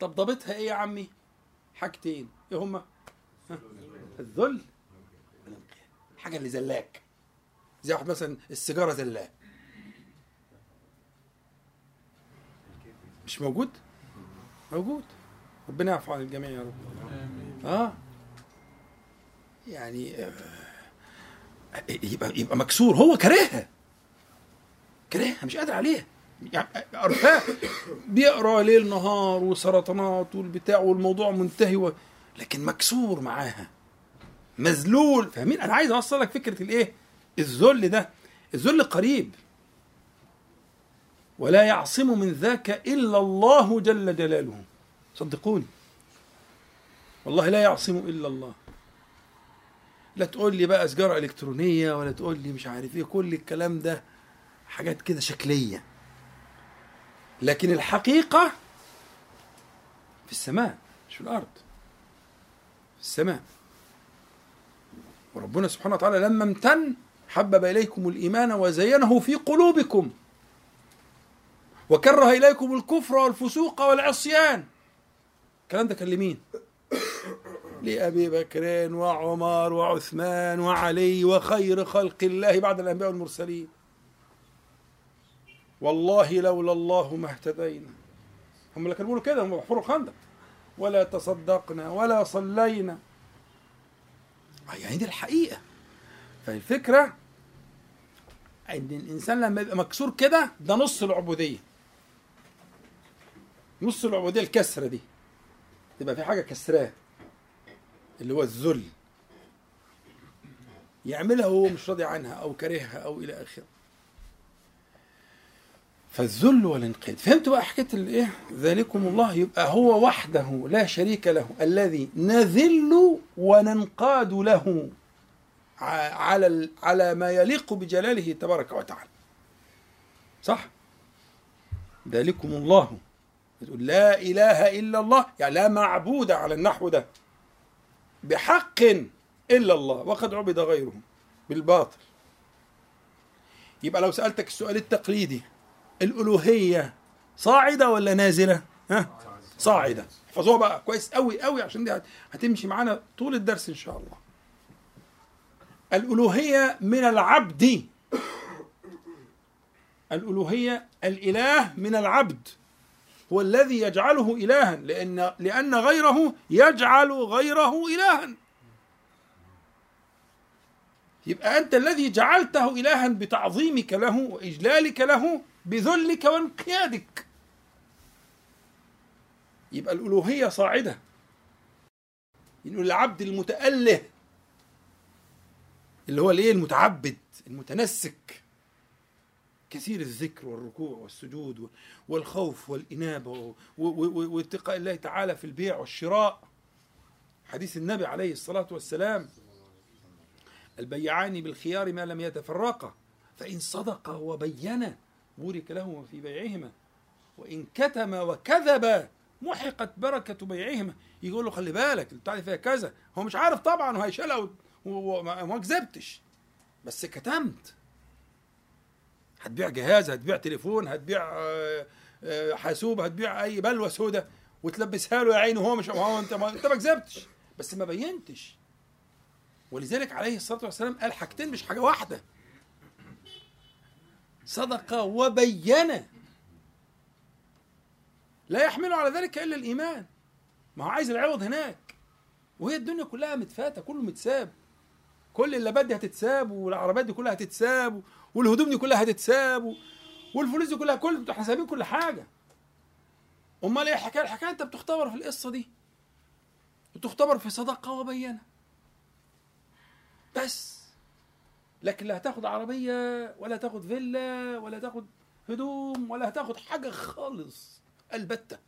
طب ضابطها إيه يا عمي؟ حاجتين. إيه هما؟ الذل. والانقياد حاجة اللي زلاك. زي واحد مثلا السيجارة زلاه. مش موجود؟ موجود. ربنا يعفو عن الجميع يا رب. آه. يعني آه، يبقى يبقى مكسور. هو كارهها كارهها مش قادر عليها. يعني عرفاه بيقرأ ليل نهار وسرطانات والبتاع والموضوع منتهي و... لكن مكسور معاها. مذلول. فاهمين؟ أنا عايز أوصل لك فكرة الإيه؟ الذل ده. الذل قريب. ولا يعصم من ذاك إلا الله جل جلاله. صدقوني. والله لا يعصم إلا الله. لا تقول لي بقى سجارة إلكترونية ولا تقول لي مش عارف إيه كل الكلام ده حاجات كده شكلية. لكن الحقيقة في السماء مش في الأرض. في السماء. وربنا سبحانه وتعالى لما امتن حبب إليكم الإيمان وزينه في قلوبكم. وكره إليكم الكفر والفسوق والعصيان. الكلام ده كان لمين؟ لأبي بكر وعمر وعثمان وعلي وخير خلق الله بعد الأنبياء والمرسلين. والله لولا الله ما اهتدينا. هم اللي كانوا بيقولوا كده هم بيحفروا الخندق ولا تصدقنا ولا صلينا. يعني دي الحقيقة. فالفكرة إن الإنسان لما يبقى مكسور كده ده نص العبودية. نص العبودية الكسرة دي. تبقى في حاجة كسراه اللي هو الذل. يعملها وهو مش راضي عنها أو كارهها أو إلى آخره. فالذل والانقياد. فهمتوا بقى حكاية الايه ذلكم الله يبقى هو وحده لا شريك له الذي نذل وننقاد له على على ما يليق بجلاله تبارك وتعالى. صح؟ ذلكم الله. تقول لا إله إلا الله يعني لا معبود على النحو ده. بحق إلا الله وقد عبد غيره بالباطل. يبقى لو سألتك السؤال التقليدي الألوهية صاعدة ولا نازلة؟ ها؟ صاعدة. احفظوها بقى كويس قوي قوي عشان دي هتمشي معانا طول الدرس إن شاء الله. الألوهية من العبد. الألوهية الإله من العبد. هو الذي يجعله إلها لأن لأن غيره يجعل غيره إلها. يبقى أنت الذي جعلته إلها بتعظيمك له وإجلالك له بذلك وانقيادك يبقى الألوهية صاعدة. يقول العبد المتأله اللي هو الإيه؟ المتعبد المتنسك. كثير الذكر والركوع والسجود والخوف والإنابة واتقاء الله تعالى في البيع والشراء. حديث النبي عليه الصلاة والسلام البيعان بالخيار ما لم يتفرقا فإن صدقا وبينا بورك لهما في بيعهما. وإن كتم وكذب محقت بركة بيعهما. يقول له خلي بالك البتاع فيها كذا. هو مش عارف طبعا وهيشيلها وما كذبتش. بس كتمت. هتبيع جهاز هتبيع تليفون هتبيع آه، آه، حاسوب هتبيع أي بلوة سودة وتلبسها له يا عيني وهو مش هو انت ما انت ما كذبتش. بس ما بينتش. ولذلك عليه الصلاة والسلام قال حاجتين مش حاجة واحدة. صدق وبين لا يحمل على ذلك إلا الإيمان. ما هو عايز العوض هناك. وهي الدنيا كلها متفاتة كله متساب. كل اللابات دي هتتساب والعربيات دي كلها هتتساب والهدوم دي كلها هتتساب والفلوس دي كلها كل أنتوا حسابين كل حاجة. أمال إيه الحكاية؟ الحكاية أنت بتختبر في القصة دي. بتختبر في صدقه وبينه. بس. لكن لا هتاخد عربية ولا تاخد فيلا ولا تاخد هدوم ولا هتاخد حاجة خالص. البتة.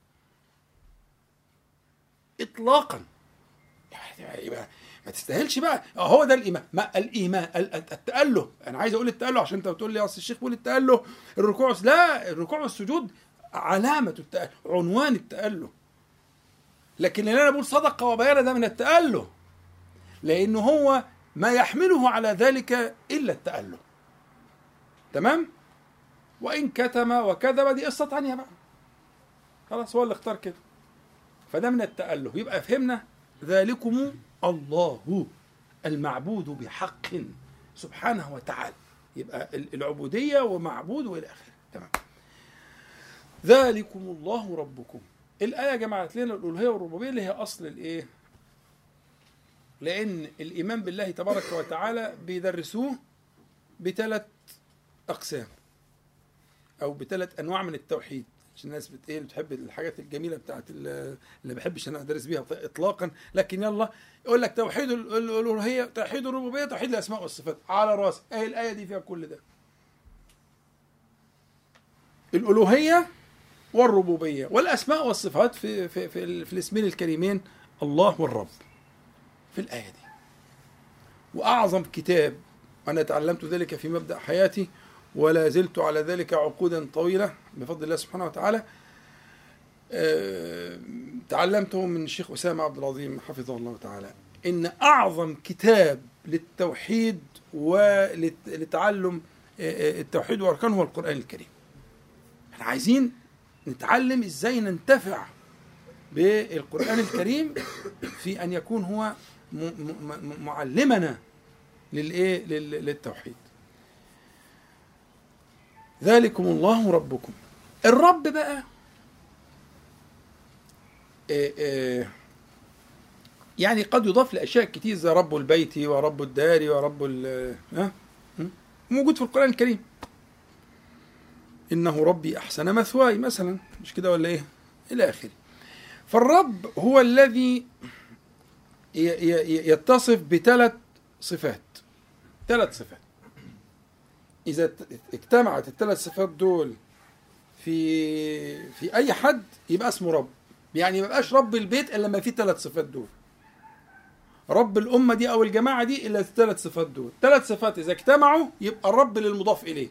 اطلاقا. يبقى ما تستاهلش بقى. هو ده الإيمان. ما الإيمان التاله. أنا عايز أقول التاله عشان أنت بتقول لي أصل الشيخ بيقول التاله. الركوع لا الركوع والسجود علامة التاله عنوان التاله. لكن اللي أنا بقول صدقة وبيانة ده من التاله. لأنه هو ما يحمله على ذلك إلا التاله تمام؟ وإن كتم وكذب دي قصة ثانية بقى. خلاص هو اللي اختار كده. فده من التاله يبقى فهمنا ذلكم الله المعبود بحق سبحانه وتعالى. يبقى ال- العبودية ومعبود وإلى آخره. تمام. ذلكم الله ربكم. الآية جمعت لنا الألوهية والربوبية اللي هي أصل الإيه؟ لأن الإيمان بالله تبارك وتعالى بيدرسوه بثلاث أقسام أو بثلاث أنواع من التوحيد. عشان الناس بت إيه بتحب الحاجات الجميلة بتاعت ال- اللي ما بحبش أنا أدرس بيها اطلاقا. لكن يلا يقول لك توحيد ال- ال- الألوهية توحيد الربوبية توحيد الأسماء والصفات. على راسي إيه الآية دي فيها كل ده. الألوهية والربوبية. والأسماء والصفات في في في, في الاسمين الكريمين الله والرب. في الآية دي. وأعظم كتاب أنا تعلمت ذلك في مبدأ حياتي ولا زلت على ذلك عقودا طويلة بفضل الله سبحانه وتعالى. آه، تعلمته من الشيخ أسامة عبد العظيم حفظه الله تعالى. إن أعظم كتاب للتوحيد ولتعلم التوحيد وأركانه هو القرآن الكريم. إحنا عايزين نتعلم إزاي ننتفع بالقرآن الكريم في أن يكون هو معلمنا للإيه؟ لل- للتوحيد. ذلكم الله ربكم. الرب بقى آه، آه، يعني قد يضاف لأشياء كتير زي رب البيت ورب الدار ورب ال م? موجود في القرآن الكريم. إنه ربي أحسن مثواي مثلا مش كده ولا إيه؟ إلى آخره. فالرب هو الذي يتصف بثلاث صفات. ثلاث صفات. إذا ت- اجتمعت الثلاث صفات دول في في أي حد يبقى اسمه رب. يعني ما يبقاش رب البيت إلا لما فيه ثلاث صفات دول. رب الأمة دي أو الجماعة دي إلا الثلاث صفات دول. ثلاث صفات إذا اجتمعوا يبقى الرب للمضاف إليه.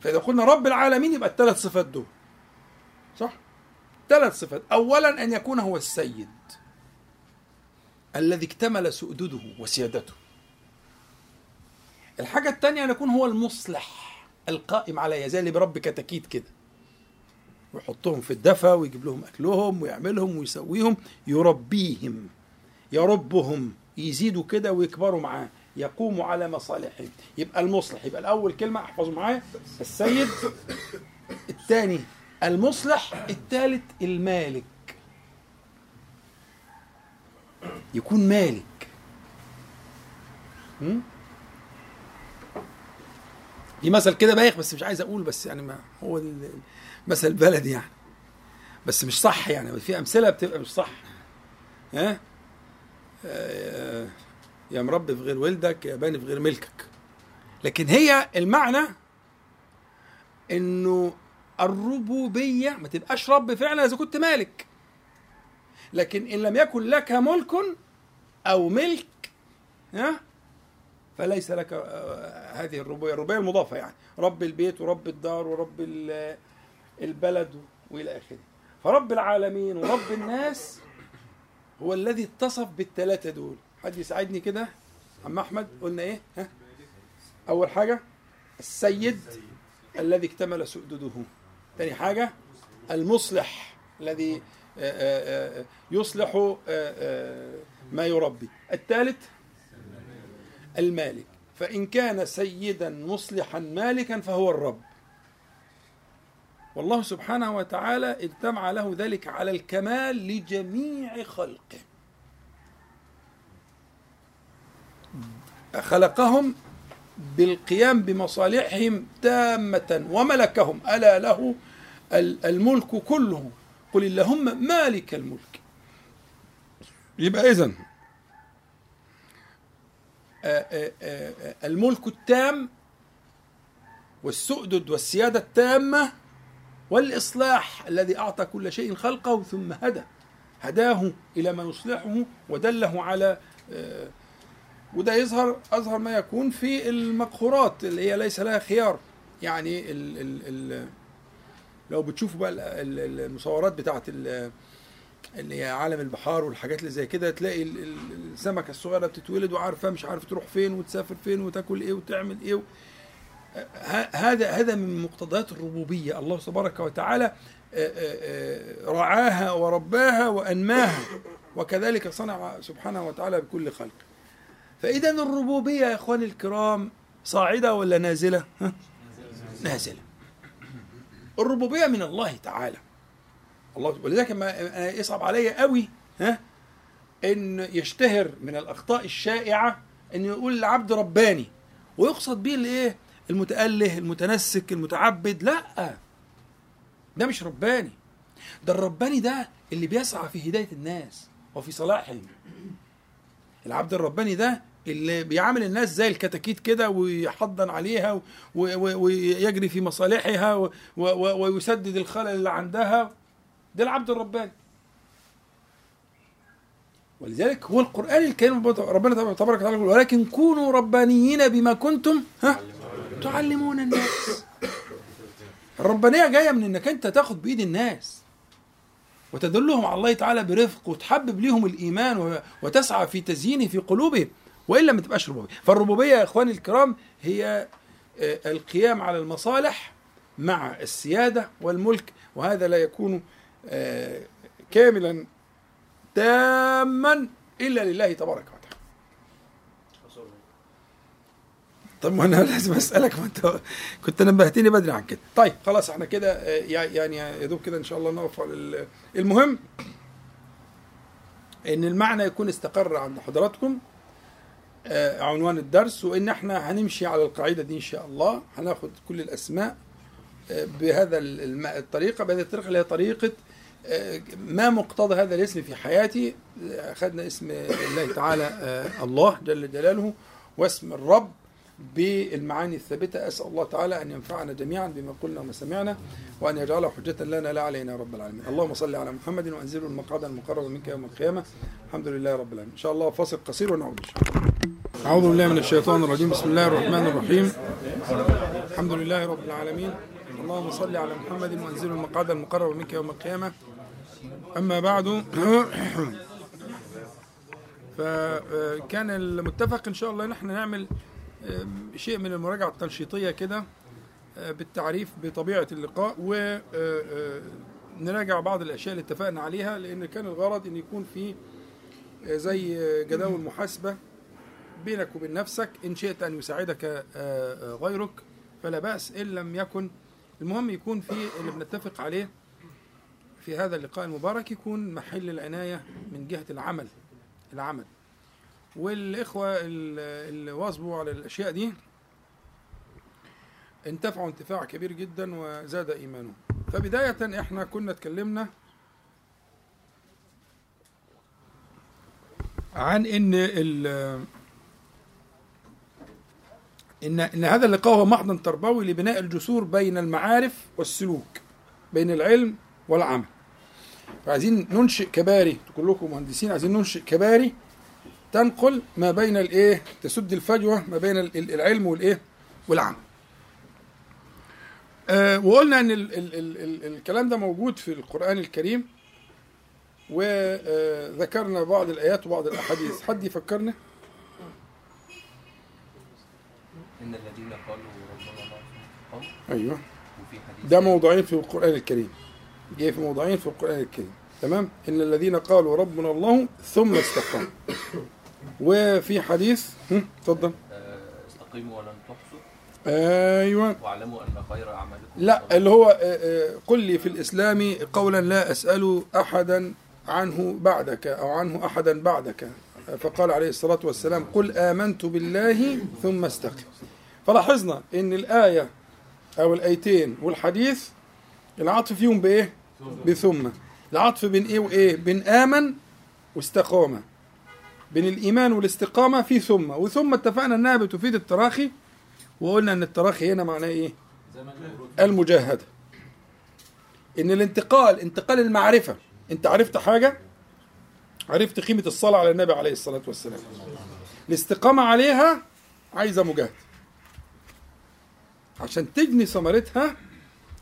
فإذا قلنا رب العالمين يبقى الثلاث صفات دول. صح؟ ثلاث صفات. اولا أن يكون هو السيد. الذي اكتمل سؤدده وسيادته. الحاجة الثانية أن يكون هو المصلح القائم على زي اللي بربي كتاكيت كده. ويحطهم في الدفا ويجيب لهم أكلهم ويعملهم ويسويهم يربيهم يربهم يزيدوا كده ويكبروا معاه يقوموا على مصالحهم. يبقى المصلح يبقى الأول كلمة احفظوا معايا السيد. الثاني المصلح الثالث المالك. يكون مالك? في مثل كده بايخ بس مش عايز أقول بس يعني ما هو مثل بلدي يعني. بس مش صح يعني في أمثلة بتبقى مش صح. ها؟ آه، يا مربي في غير ولدك يا باني في غير ملكك. لكن هي المعنى إنه الربوبية ما تبقاش رب فعلا إذا كنت مالك. لكن إن لم يكن لك ملك أو ملك ها فليس لك آه، هذه الربوبية الربوبية المضافة يعني. رب البيت ورب الدار ورب ال- البلد وإلى آخره. فرب العالمين ورب الناس هو الذي اتصف بالثلاثه دول. حد يساعدني كده؟ عم أحمد قلنا إيه؟ ها؟ أول حاجة السيد الذي اكتمل سؤدده. ثاني حاجة المصلح الذي يصلح آه، آه، ما يربي. الثالث المالك. فإن كان سيدا مصلحا مالكا فهو الرب. والله سبحانه وتعالى اجتمع له ذلك على الكمال لجميع خلقه. خلقهم بالقيام بمصالحهم تامة وملكهم. ألا له ال- الملك كله. قل اللهم مالك الملك. يبقى إذن آه، آه، آه، الملك التام والسؤدد والسيادة التامة والإصلاح الذي أعطى كل شيء خلقه ثم هدى. هداه إلى ما يصلحه ودله على وده يظهر أظهر ما يكون في المقهورات اللي هي ليس لها خيار. يعني لو بتشوفوا بقى ال- ال- المصورات بتاعت ال- اللي هي عالم البحار والحاجات اللي زي كده تلاقي ال- ال- السمكة الصغيرة بتتولد وعارفة مش عارف تروح فين وتسافر فين وتاكل إيه وتعمل إيه هذا هذا من مقتضيات الربوبية. الله تبارك وتعالى آه، آه، آه، رعاها ورباها وأنماها وكذلك صنع سبحانه وتعالى بكل خلق. فاذا الربوبية يا إخواني الكرام صاعدة ولا نازلة؟ نازلة. الربوبية من الله تعالى. الله ولذلك ما يصعب عليا قوي ها إن يشتهر من الأخطاء الشائعة إن يقول العبد رباني ويقصد به الإيه؟ المتأله المتنسك المتعبد. لأ ده مش رباني. ده الرباني ده اللي بيسعى في هداية الناس وفي صلاحهم العبد الرباني ده اللي بيعامل الناس زي الكتاكيت كده ويحضن عليها ويجري في مصالحها ويسدد الخلل اللي عندها. ده العبد الرباني. ولذلك هو القرآن الكريم ربنا تبارك وتعالى يقول ولكن كونوا ربانيين بما كنتم ها تعلمون الناس. الربانية جاية من إنك أنت تاخد بإيد الناس وتدلهم على الله تعالى برفق وتحبب ليهم الإيمان وتسعى في تزيينه في قلوبهم. وإلا ما تبقاش ربوبية. فالربوبية يا إخواني الكرام هي آه، القيام على المصالح مع السيادة والملك وهذا لا يكون آه، كاملا تاما إلا لله تبارك وتعالى. طب ما أنا لازم أسألك ما أنت كنت نبهتني بدري عن كده. طيب خلاص إحنا كده آه، يع- يعني يا دوب كده إن شاء الله نقف على ال- المهم إن المعنى يكون استقر عند حضراتكم. عنوان الدرس وإن إحنا هنمشي على القاعدة دي إن شاء الله. هناخد كل الأسماء آه، بهذا الطريقة بهذه الطريقة اللي هي طريقة آه، ما مقتضى هذا الاسم في حياتي. آه، أخذنا اسم الله تعالى آه، الله جل جلاله واسم الرب. بالمعاني الثابتة. أسأل الله تعالى أن ينفعنا جميعا بما قلنا وما سمعنا وأن يجعله حجة لنا لا علينا رب العالمين. اللهم صل على محمد وأنزله المقعد المقرب منك يوم القيامة. الحمد لله رب العالمين. إن شاء الله فاصل قصير ونعود أعوذ بالله من الشيطان الرجيم. بسم الله الرحمن الرحيم. الحمد لله رب العالمين. اللهم صل على محمد وأنزله المقعد المقرب منك يوم القيامة. أما بعد [coughs] فكان المتفق إن شاء الله نحن نعمل آه، شيء من المراجعة التنشيطية كده آه، بالتعريف بطبيعة اللقاء ونراجع بعض الأشياء اللي اتفقنا عليها لأن كان الغرض أن يكون في زي جداول محاسبة بينك وبين نفسك إن شئت أن يساعدك غيرك فلا بأس إن لم يكن. المهم يكون في اللي بنتفق عليه في هذا اللقاء المبارك يكون محل العناية من جهة العمل العمل. والإخوة ال- اللي واظبوا على الأشياء دي انتفعوا انتفاع كبير جدا وزاد إيمانهم. فبداية إحنا كنا اتكلمنا عن إن ال إن إن هذا اللقاء هو محضن تربوي لبناء الجسور بين المعارف والسلوك بين العلم والعمل. فعايزين ننشئ كباري كلكم مهندسين عايزين ننشئ كباري تنقل ما بين الايه تسد الفجوة ما بين ال- ال- العلم والايه والعمل. آه وقلنا إن ال ال ال ال الكلام ده موجود في القرآن الكريم وذكرنا بعض الآيات وبعض الأحاديث. حد يفكرنا؟ إن الذين قالوا ربنا الله أيوه. ده موضوعين في القرآن الكريم. جاي في موضوعين في القرآن الكريم. تمام؟ إن الذين قالوا ربنا الله ثم استقاموا. وفي حديث هم، اتفضل. آه، استقيموا ولن تحصوا. أيوه. واعلموا أن خير أعمالكم لا. اللي هو آه، آه، قل لي في الإسلام قولا لا أسأل أحدا عنه بعدك أو عنه أحدا بعدك. فقال عليه الصلاة والسلام قل آمنت بالله ثم استقم. فلاحظنا أن الآية أو الآيتين والحديث العطف فيهم بإيه؟ بثم. العطف بين إيه وإيه؟ بين آمن واستقامة بين الإيمان والاستقامة في ثم. وثم اتفقنا أنها بتفيد التراخي وقلنا أن التراخي هنا معناه إيه؟ المجاهدة. إن الانتقال انتقال المعرفة. أنت عرفت حاجة؟ عرفت قيمة الصلاة على النبي عليه الصلاة والسلام. الاستقامة عليها عايزة مجاهدة. عشان تجني ثمرتها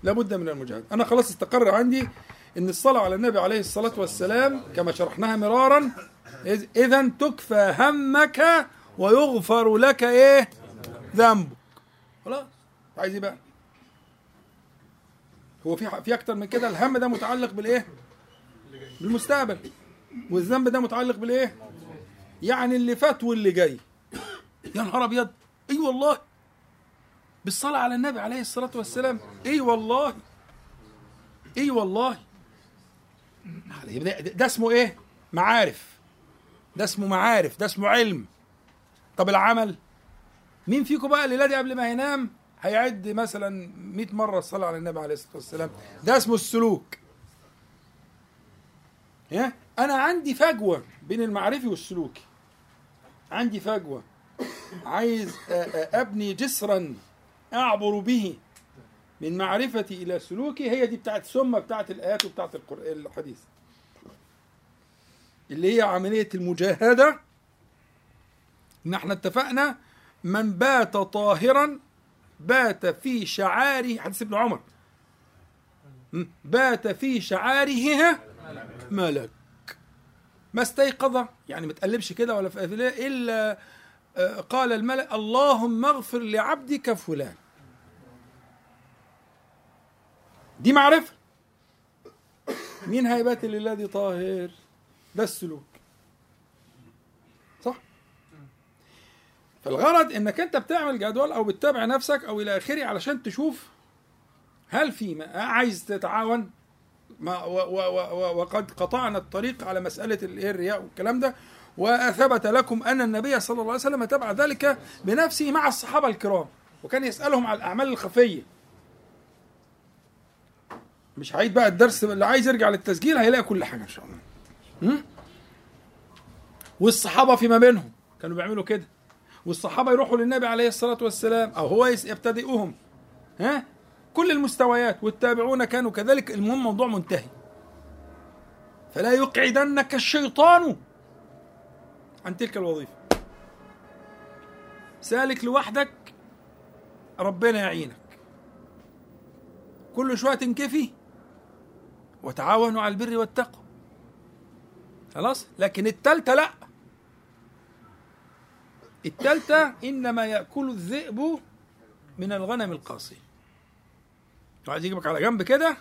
لابد من المجاهدة. أنا خلاص استقر عندي إن الصلاة على النبي عليه الصلاة والسلام كما شرحناها مرارا إذا تكفى همك ويغفر لك إيه؟ ذنبك. خلاص؟ عايز إيه بقى؟ هو في في أكتر من كده؟ الهم ده متعلق بالإيه؟ بالمستقبل. والذنب ده متعلق بالإيه؟ يعني اللي فات واللي جاي. يا نهار أبيض! إي والله! بالصلاة على النبي عليه الصلاة والسلام. إي والله! إي والله! ده, اسمه إيه؟ معارف. ده اسمه معارف. ده اسمه علم. طب العمل؟ مين فيكم بقى الليلة دي قبل ما ينام هيعد مثلا 100 مرة الصلاة على النبي عليه الصلاة والسلام؟ ده اسمه السلوك. ها؟ أنا عندي فجوة بين المعرفي والسلوكي. عندي فجوة. عايز أبني جسرا أعبر به. من معرفتي إلى سلوكي هي دي بتاعت ثم بتاعت الآيات وبتاعت القرآن الحديث. اللي هي عملية المجاهدة. ان إحنا اتفقنا من بات طاهرا بات في شعاره حديث ابن عمر? بات في شعاره ملك. ما استيقظ. يعني ما تقلبش كده ولا في إلا آه، قال الملك اللهم اغفر لعبدك فلان. دي معرفة. مين هيبات لله طاهر؟ ده السلوك. صح؟ فالغرض إنك أنت بتعمل جدول أو بتتابع نفسك أو إلى آخره علشان تشوف هل في عايز تتعاون. ما و و و وقد قطعنا الطريق على مسألة الايه الرياء والكلام ده. وثبت لكم أن النبي صلى الله عليه وسلم تبع ذلك بنفسه مع الصحابة الكرام. وكان يسألهم على الأعمال الخفية. مش هعيد بقى الدرس اللي عايز يرجع للتسجيل هيلاقي كل حاجة إن شاء الله? والصحابة فيما بينهم كانوا بيعملوا كده. والصحابة يروحوا للنبي عليه الصلاة والسلام أو هو يبتدئهم. ها؟ كل المستويات والتابعون كانوا كذلك المهم موضوع منتهي. فلا يقعدنك الشيطان عن تلك الوظيفة. سالك لوحدك ربنا يعينك. كل شوية تنكفي وتعاونوا على البر والتقوى. خلاص؟ لكن التالتة لا. التالتة إنما يأكل الذئب من الغنم القاصي عايز يجيبك على جنب كده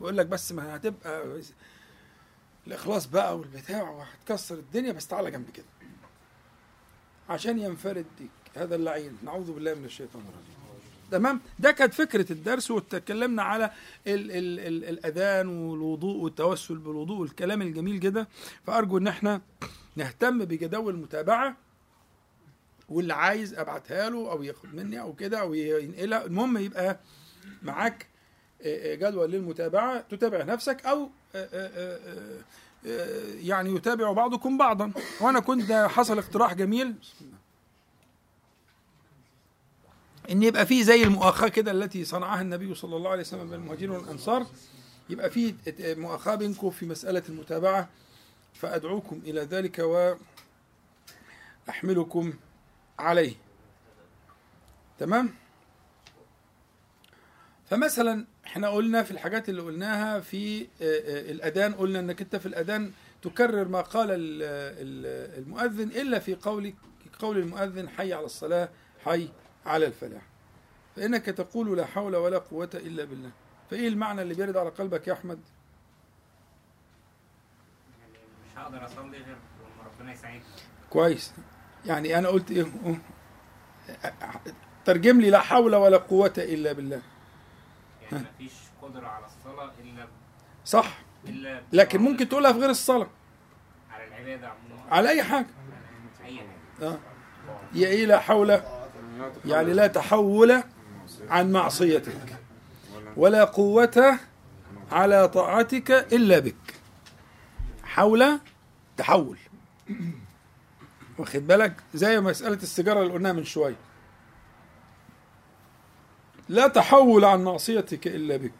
ويقول لك بس ما هتبقى الإخلاص بقى والبتاع وهتكسر الدنيا بس تعالى جنب كده. عشان ينفرد هذا اللعين. نعوذ بالله من الشيطان الرجيم. تمام؟ ده كانت فكرة الدرس واتكلمنا على ال ال ال الأذان والوضوء والتوسل بالوضوء والكلام الجميل كده. فأرجو إن إحنا نهتم بجدول المتابعة واللي عايز أبعتها له أو ياخد مني أو كده أو ينقلها. المهم يبقى معاك آه، آه، جدول للمتابعة. تتابع نفسك أو آه، يعني يتابع بعضكم بعضا. وأنا كنت حصل اقتراح جميل. بسم الله. إن يبقى في زي المؤاخاة كده التي صنعها النبي صلى الله عليه وسلم بين المهاجرين والأنصار يبقى في مؤاخاة بينكم في مسألة المتابعة فأدعوكم إلى ذلك وأحملكم عليه. تمام؟ فمثلا إحنا قلنا في الحاجات اللي قلناها في آه، آه، الأذان قلنا إنك أنت في الأذان تكرر ما قال ال- ال- المؤذن إلا في قولك قول المؤذن حي على الصلاة حي. على الفلاح. فإنك تقول لا حول ولا قوة إلا بالله. فإيه المعنى اللي بيرد على قلبك يا أحمد؟ مش هقدر أصلي غير لما ربنا يساعدني كويس. يعني أنا قلت إيه؟ ترجم لي لا حول ولا قوة إلا بالله. يعني مفيش قدرة على الصلاة إلا صح. إلا لكن ممكن تقولها في غير الصلاة. على العبادة عموما. على أي حاجة. أي حاجة. آه. هي إيه لا حول يعني لا تحول عن معصيتك ولا قوة على طاعتك إلا بك حول تحول. واخد بالك؟ زي مسألة السيجارة اللي قلناها من شوية. لا تحول عن معصيتك إلا بك.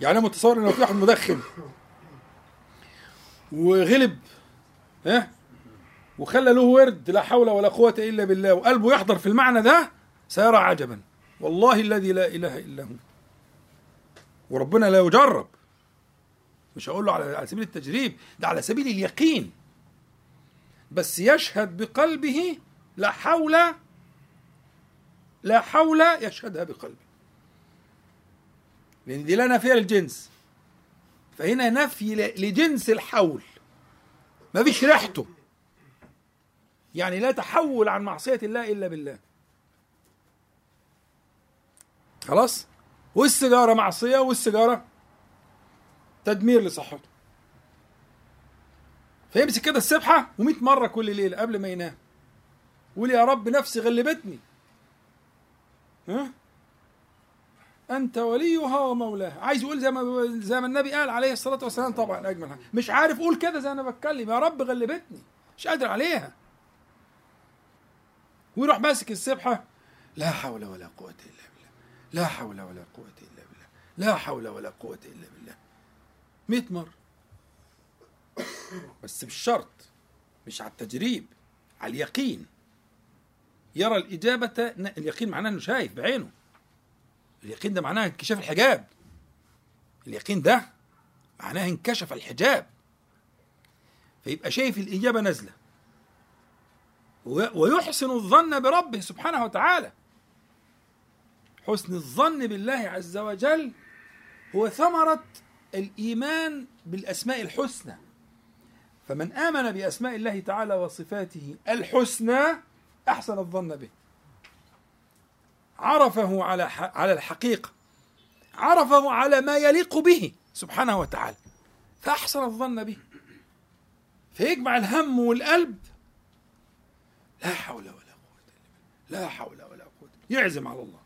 يعني أنا متصور إن لو في واحد مدخن وغلب ها؟ وخلى له ورد لا حول ولا قوة إلا بالله وقلبه يحضر في المعنى ده سيرى عجبا. والله الذي لا إله إلا هو. وربنا لا يجرب. مش هقول له على سبيل التجريب ده على سبيل اليقين. بس يشهد بقلبه لا حول لا حول يشهدها بقلبه. لأن دي لا نافية للجنس. فهنا نفي لجنس الحول. ما فيش ريحته. يعني لا تحول عن معصية الله إلا بالله. خلاص؟ والسيجارة معصية والسيجارة تدمير لصحته. فيمسك كده السبحة و100 مرة كل ليلة قبل ما ينام. يقول يا رب نفسي غلبتني. ها؟ أنت وليها ومولاها. عايز يقول زي ما زي ما النبي قال عليه الصلاة والسلام طبعا أجمل حاجة. مش عارف أقول كده زي أنا بتكلم. يا رب غلبتني. مش قادر عليها. ويروح ماسك السبحة. لا حول ولا قوة إلا بالله. لا حول ولا قوة إلا بالله. لا حول ولا قوة إلا بالله. 100 مره بس بالشرط مش على التجريب على اليقين. يرى الإجابة اليقين معناه إنه شايف بعينه. اليقين ده معناه انكشاف الحجاب. اليقين ده معناه انكشف الحجاب. فيبقى شايف الإجابة نازلة. ويحسن الظن بربه سبحانه وتعالى. حسن الظن بالله عز وجل هو ثمرة الإيمان بالأسماء الحسنى. فمن آمن بأسماء الله تعالى وصفاته الحسنى أحسن الظن به. عرفه على على الحقيقة. عرفه على ما يليق به سبحانه وتعالى. فأحسن الظن به. فيجمع الهم والقلب لا حول ولا قوة إلا بالله. لا حول ولا قوة. يعزم على الله.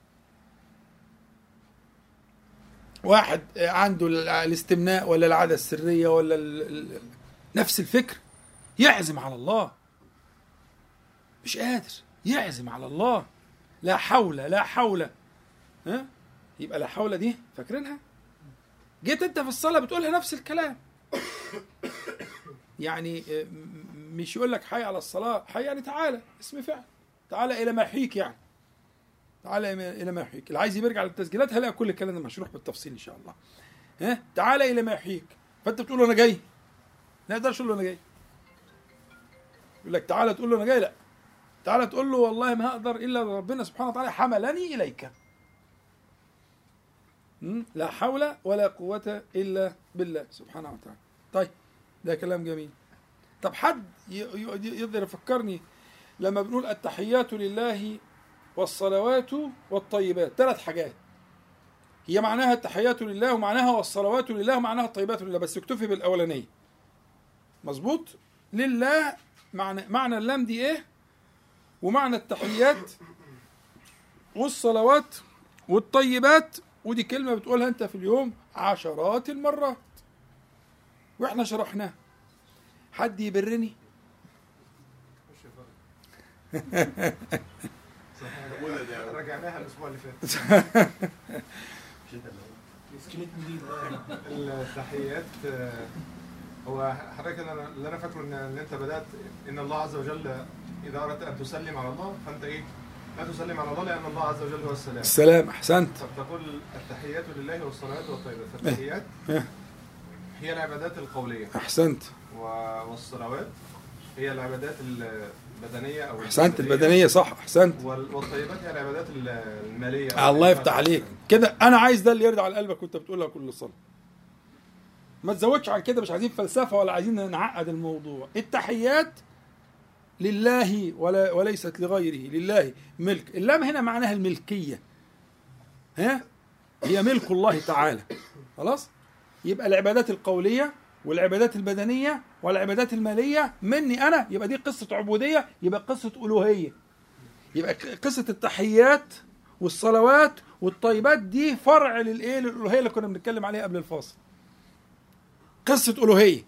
واحد عنده الاستمناء ولا العادة السرية ولا نفس الفكر يعزم على الله. مش قادر. يعزم على الله. لا حول لا حول. ها؟ يبقى لا حول دي فاكرينها؟ جيت انت في الصلاة بتقولها نفس الكلام. يعني مش يقول لك حي على الصلاة حي يعني تعالى اسم فعل. تعالى إلى ما يحييك يعني. تعالى إلى ما يحييك. اللي عايز يرجع للتسجيلات هلاقي كل الكلام ده مشروح بالتفصيل إن شاء الله. ها؟ تعالى إلى ما يحييك. فأنت بتقول له أنا جاي. لا يقدرش يقول له أنا جاي. يقول لك تعالى تقول له أنا جاي. لا. تعالى تقول له والله ما هقدر إلا ربنا سبحانه وتعالى حملني إليك. لا حول ولا قوة إلا بالله سبحانه وتعالى. طيب ده كلام جميل. طب حد يقدر يفكرني لما بنقول التحيات لله والصلوات والطيبات؟ ثلاث حاجات. هي معناها التحيات لله ومعناها والصلوات لله ومعناها الطيبات لله بس اكتفي بالأولانية. مظبوط؟ لله معنى معنى اللام دي إيه؟ ومعنى التحيات والصلوات والطيبات ودي كلمة بتقولها أنت في اليوم عشرات المرات. وإحنا شرحناها. حد يبرني؟ رجعناها الأسبوع اللي فات. التحيات آه، هو حضرتك أنا اللي أنا فاكره ان إن أنت بدأت إن الله عز وجل اذا اردت أن تسلم على الله فأنت إيه؟ لا تسلم على الله لأن الله عز وجل هو السلام. السلام أحسنت. فبتقول التحيات لله والصلوات والطيبات فالتحيات إيه. هي العبادات القولية. أحسنت. و- والصلوات هي العبادات البدنية أو أحسنت الجسدية. البدنية صح أحسنت. وال- والطيبات هي العبادات المالية. الله يفتح عليك. كده أنا عايز ده اللي يرد على قلبك وأنت بتقولها كل صلاة. ما تزودش عن كده مش عايزين فلسفة ولا عايزين نعقد الموضوع. التحيات لله ولا وليست لغيره. لله ملك. اللام هنا معناها الملكية. ها؟ هي ملك الله تعالى. خلاص؟ يبقى العبادات القولية والعبادات البدنية والعبادات المالية مني أنا يبقى دي قصة عبودية يبقى قصة ألوهية. يبقى قصة التحيات والصلوات والطيبات دي فرع للإيه؟ للألوهية اللي كنا بنتكلم عليها قبل الفاصل. قصة ألوهية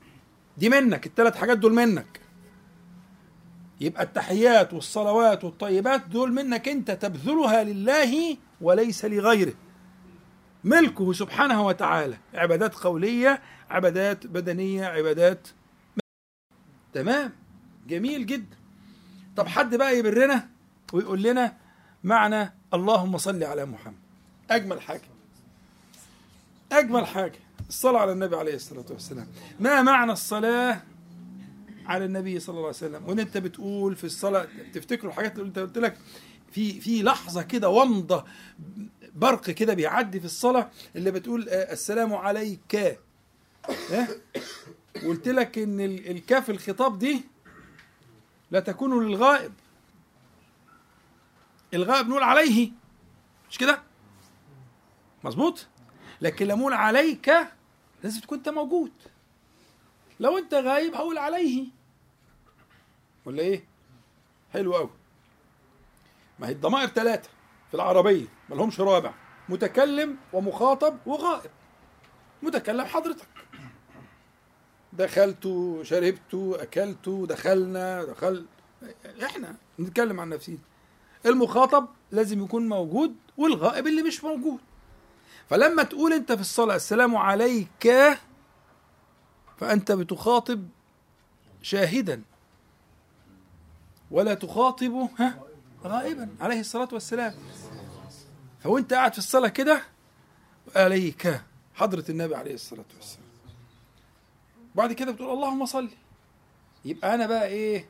دي منك الثلاث حاجات دول منك. يبقى التحيات والصلوات والطيبات دول منك أنت تبذلها لله وليس لغيره. ملكه سبحانه وتعالى. عبادات قولية عبادات بدنية عبادات تمام. جميل جدا. طب حد بقى يبرنا ويقول لنا معنى اللهم صل على محمد. أجمل حاجة. أجمل حاجة. الصلاة على النبي عليه الصلاة والسلام. ما معنى الصلاة على النبي صلى الله عليه وسلم؟ وإن أنت بتقول في الصلاة تفتكروا الحاجات اللي أنت قلت لك؟ في في لحظة كده ومضه برق كده بيعدي في الصلاة اللي بتقول آه، السلام عليك. ها قلت لك إن ال- الكاف الخطاب دي لا تكون للغائب. الغائب نقول عليه. مش كده؟ مظبوط؟ لكن لما أقول عليك لازم تكون أنت موجود. لو أنت غايب هقول عليه. ولا إيه؟ حلو قوي ما هي الضمائر ثلاثة في العربية ما لهمش رابع. متكلم ومخاطب وغائب. متكلم حضرتك. دخلت شربت أكلت دخلنا دخل إحنا نتكلم عن نفسينا. المخاطب لازم يكون موجود والغائب اللي مش موجود. فلما تقول أنت في الصلاة السلام عليك فأنت بتخاطب شاهدا. ولا تخاطب ها غائبا. عليه الصلاة والسلام. فوأنت قاعد في الصلاة كده عليك حضرة النبي عليه الصلاة والسلام. بعد كده بتقول اللهم صل. يبقى أنا بقى إيه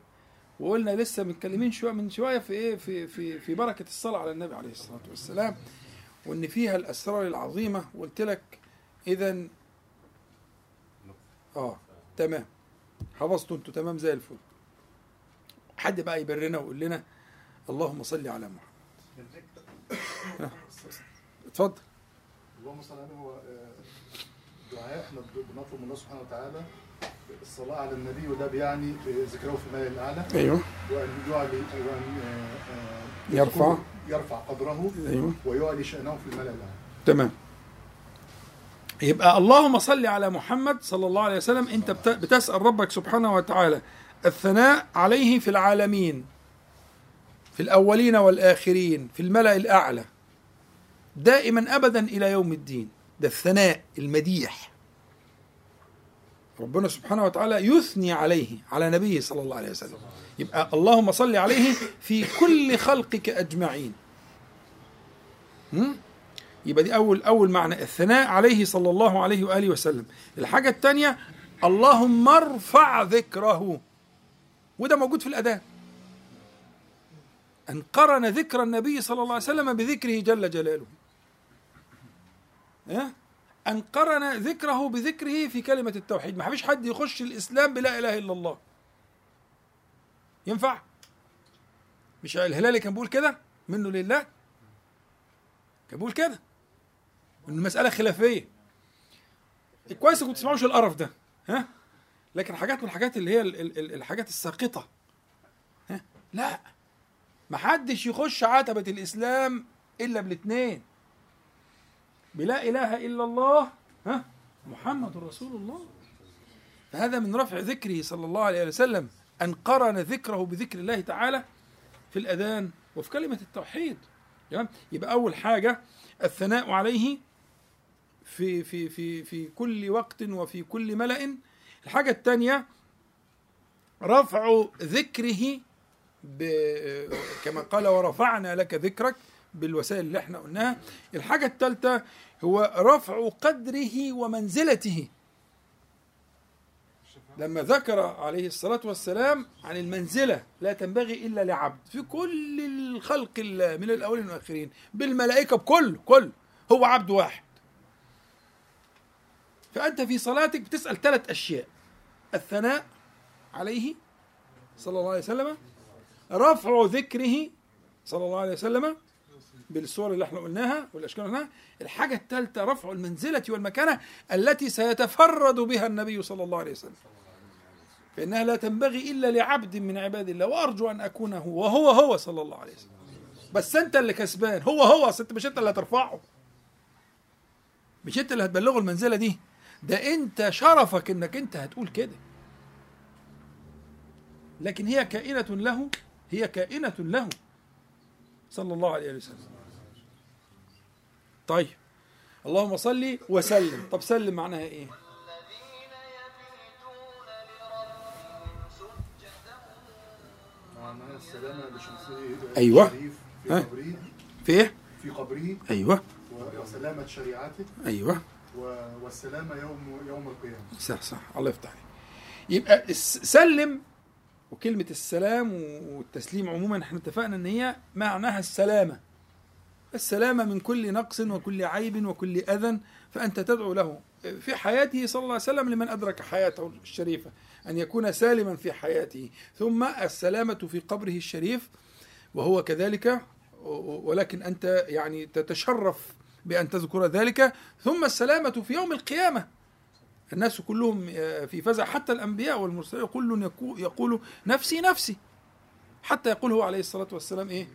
وقلنا لسه متكلمين شوية من شوية في إيه في في في بركة الصلاة على النبي عليه الصلاة والسلام وإن فيها الأسرار العظيمة. وقلت لك إذا آه تمام. حفظتوا أنتوا تمام زي الفل. حد بقى يبرنا ويقول لنا اللهم صل على محمد. ها، اتفضل. اللهم صل عليه هو دعاء إحنا بنطلب من الله سبحانه وتعالى الصلاة على النبي وده بيعني ذكره في الملأ الأعلى. أيوه. وأن يعلي وأن آه، آه، يرفع. يرفع قدره أيوه. ويعلي شأنه في الملأ الأعلى. تمام. يبقى اللهم صل على محمد صلى الله عليه وسلم. أنت بت- بتسأل ربك سبحانه وتعالى الثناء عليه في العالمين في الأولين والآخرين في الملأ الأعلى دائما أبدا إلى يوم الدين. ده الثناء المديح. ربنا سبحانه وتعالى يثني عليه على نبيه صلى الله عليه وسلم. يبقى اللهم صل عليه في كل خلقك أجمعين؟ يبقى دي أول أول معنى الثناء عليه صلى الله عليه وآله وسلم. الحاجة الثانية اللهم ارفع ذكره. وده موجود في الأذان أن قرن ذكر النبي صلى الله عليه وسلم بذكره جل جلاله. ها؟ أن قرن ذكره بذكره في كلمة التوحيد. ما فيش حد يخش الإسلام بلا إله إلا الله. ينفع؟ مش الهلالي كان بيقول كده؟ منه لله؟ كان بيقول كده. ان المساله خلافية. كويس ما تسمعوش القرف ده. ها؟ لكن حاجات من الحاجات اللي هي ال- ال- ال- الحاجات الساقطة. ها؟ لا. ما حدش يخش عتبة الإسلام إلا بالاثنين بلا إله إلا الله ها؟ محمد رسول الله. فهذا من رفع ذكره صلى الله عليه وسلم أن قرن ذكره بذكر الله تعالى في الأذان وفي كلمة التوحيد. يبقى أول حاجة الثناء عليه في في في في كل وقت وفي كل ملأ. الحاجة الثانية رفع ذكره كما قال ورفعنا لك ذكرك. بالوسائل اللي إحنا قلناها. الحاجة الثالثة هو رفع قدره ومنزلته. لما ذكر عليه الصلاة والسلام عن المنزلة لا تنبغي إلا لعبد. في كل الخلق من الأولين والآخرين بالملائكة بكل كل. هو عبد واحد. فأنت في صلاتك بتسأل ثلاث أشياء. الثناء عليه صلى الله عليه وسلم رفع ذكره صلى الله عليه وسلم بالصور اللي إحنا قلناها والأشكال اللي قلناها. الحاجة الثالثه رفع المنزلة والمكانة التي سيتفرد بها النبي صلى الله عليه وسلم. فإنها لا تنبغي إلا لعبد من عباد الله وأرجو أن أكون هو وهو هو صلى الله عليه وسلم. بس أنت اللي كسبان هو هو أصل انت مش أنت اللي هترفعه. مش أنت اللي هتبلغه المنزلة دي. ده أنت شرفك إنك أنت هتقول كده. لكن هي كائنة له هي كائنة له صلى الله عليه وسلم. طيب. اللهم صل وسلم. طب سلم معناها إيه؟ السلامة لشمسه أيوة. في ها؟ قبره في إيه؟ في قبره أيوه. وسلامة شريعته. أيوه. و- والسلامة يوم يوم القيامة. صح صح. الله يفتح عليك. يبقى سلم وكلمة السلام والتسليم عموما إحنا اتفقنا إن هي معناها السلامة. السلامة من كل نقص وكل عيب وكل أذى فأنت تدعو له. في حياته صلى الله عليه وسلم لمن أدرك حياته الشريفة أن يكون سالما في حياته. ثم السلامة في قبره الشريف وهو كذلك ولكن أنت يعني تتشرف بأن تذكر ذلك. ثم السلامة في يوم القيامة. الناس كلهم في فزع. حتى الأنبياء والمرسلين كل يقول نفسي نفسي. حتى يقول هو عليه الصلاة والسلام إيه؟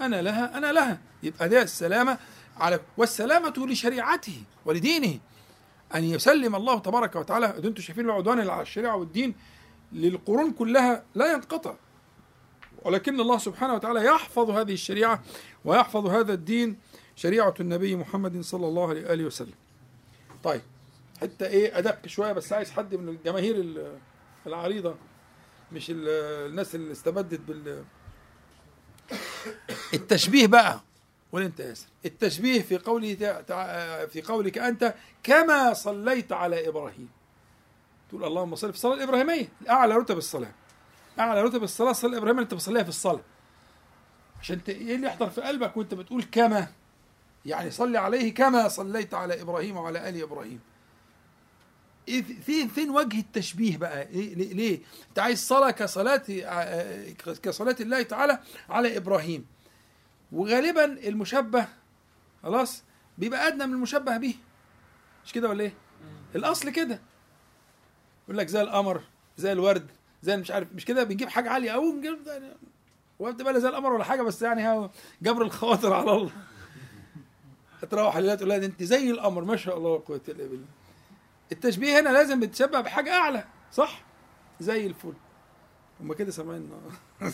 أنا لها أنا لها. يبقى ده السلامة على والسلامة لشريعته ولدينه. أن يسلم الله تبارك وتعالى أنتم شايفين العدوان على الشريعة والدين للقرون كلها لا ينقطع. ولكن الله سبحانه وتعالى يحفظ هذه الشريعة ويحفظ هذا الدين شريعة النبي محمد صلى الله عليه وآله وسلم. طيب حتى إيه أدق شوية بس عايز حد من الجماهير ال- العريضة مش ال- الناس اللي استبدت بال التشبيه بقى قول انت يا ياسر. التشبيه في قوله في قولك أنت كما صليت على إبراهيم. تقول اللهم صل في الصلاه الابراهيميه أعلى رتب الصلاة. أعلى رتب الصلاة الصلاه الابراهيميه اللي أنت بتصليها في الصلاة. عشان إيه اللي يحضر في قلبك وأنت بتقول كما؟ يعني صلي عليه كما صليت على إبراهيم وعلى آل إبراهيم. فين فين وجه التشبيه بقى؟ إيه ليه, ليه؟ أنت عايز صلاة كصلاة آه، كصلاة الله تعالى على إبراهيم. وغالبا المشبه خلاص بيبقى أدنى من المشبه به. مش كده ولا إيه؟ الأصل كده. يقول لك زي القمر زي الورد زي مش عارف مش كده؟ بنجيب حاجة عالية. قوي نجيب ده- ولا بتبقى لا زي القمر ولا حاجة؟ بس يعني جبر الخواطر على الله. [laughs] تروح الليلة تقول لها أنت زي القمر ما شاء الله لا قوة إلا بالله. التشبيه هنا لازم بتشبه بحاجة أعلى صح؟ زي الفل. هما كده سامعين. [laughs]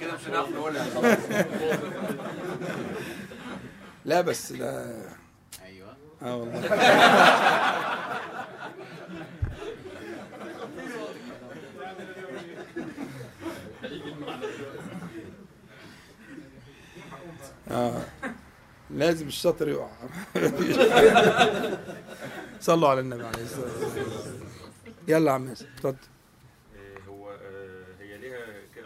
كده مش هنعرف نقولها خلاص [laughs] لا بس لا أيوه. آه والله. [laughs] آه. لازم الشاطر يقع. [laughs] صلوا على النبي عليه الصلاة والسلام. يلا يا عم ياسر اتفضل. آه، هو آه، هي ليها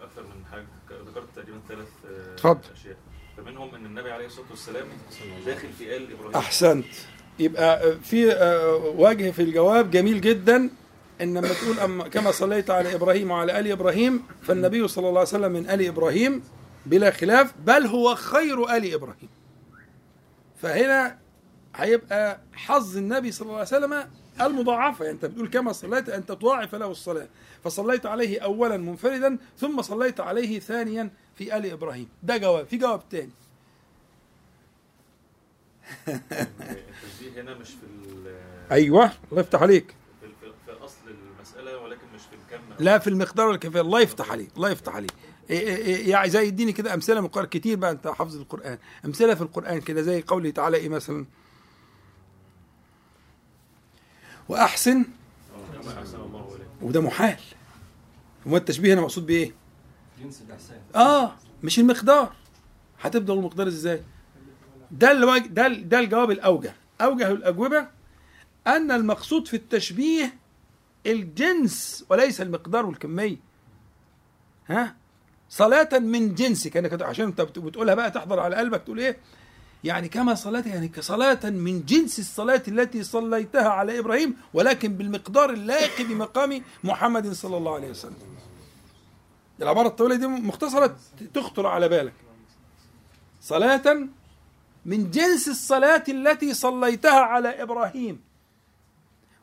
أكثر من حاجة ذكرت تقريبا ثلاث آه، اتفضل. أشياء. فمنهم إن النبي عليه الصلاة والسلام داخل في آل إبراهيم. أحسنت. يبقى في آه، وجه في الجواب جميل جدا إن لما تقول أما كما صليت على إبراهيم وعلى آل إبراهيم فالنبي صلى الله عليه وسلم من آل إبراهيم بلا خلاف بل هو خير آل إبراهيم. فهنا هيبقى حظ النبي صلى الله عليه وسلم المضاعفة. يعني انت بتقول كما صليت انت تضاعف له الصلاة. فصليت عليه اولا منفردا ثم صليت عليه ثانيا في آل إبراهيم. ده جواب. في جواب تاني. التشبيه هنا مش في أيوه الله يفتح عليك. في, اصل المسألة ولكن مش في الكم. لا في المقدار والكيفيه الله يفتح عليك الله يفتح عليك. يعني زي اديني كده أمثلة من القران كتير بقى أنت حافظ القرآن. أمثلة في القرآن كده زي قوله تعالى إيه مثلا؟ وأحسن. وده محال. هو التشبيه هنا مقصود بإيه؟ جنس الاحسان آه مش المقدار. هتبدا المقدار إزاي؟ ده الوج... ده ده الجواب الأوجه. أوجه الأجوبة أن المقصود في التشبيه الجنس وليس المقدار والكمية. ها؟ صلاة من جنسك انك عشان انت بت- بتقولها بقى تحضر على قلبك تقول إيه؟ يعني كما صليت يعني كصلاة من جنس الصلاة التي صليتها على إبراهيم ولكن بالمقدار اللائق بمقام محمد صلى الله عليه وسلم. العبارة الطويلة دي مختصرة تخطر على بالك. صلاة من جنس الصلاة التي صليتها على إبراهيم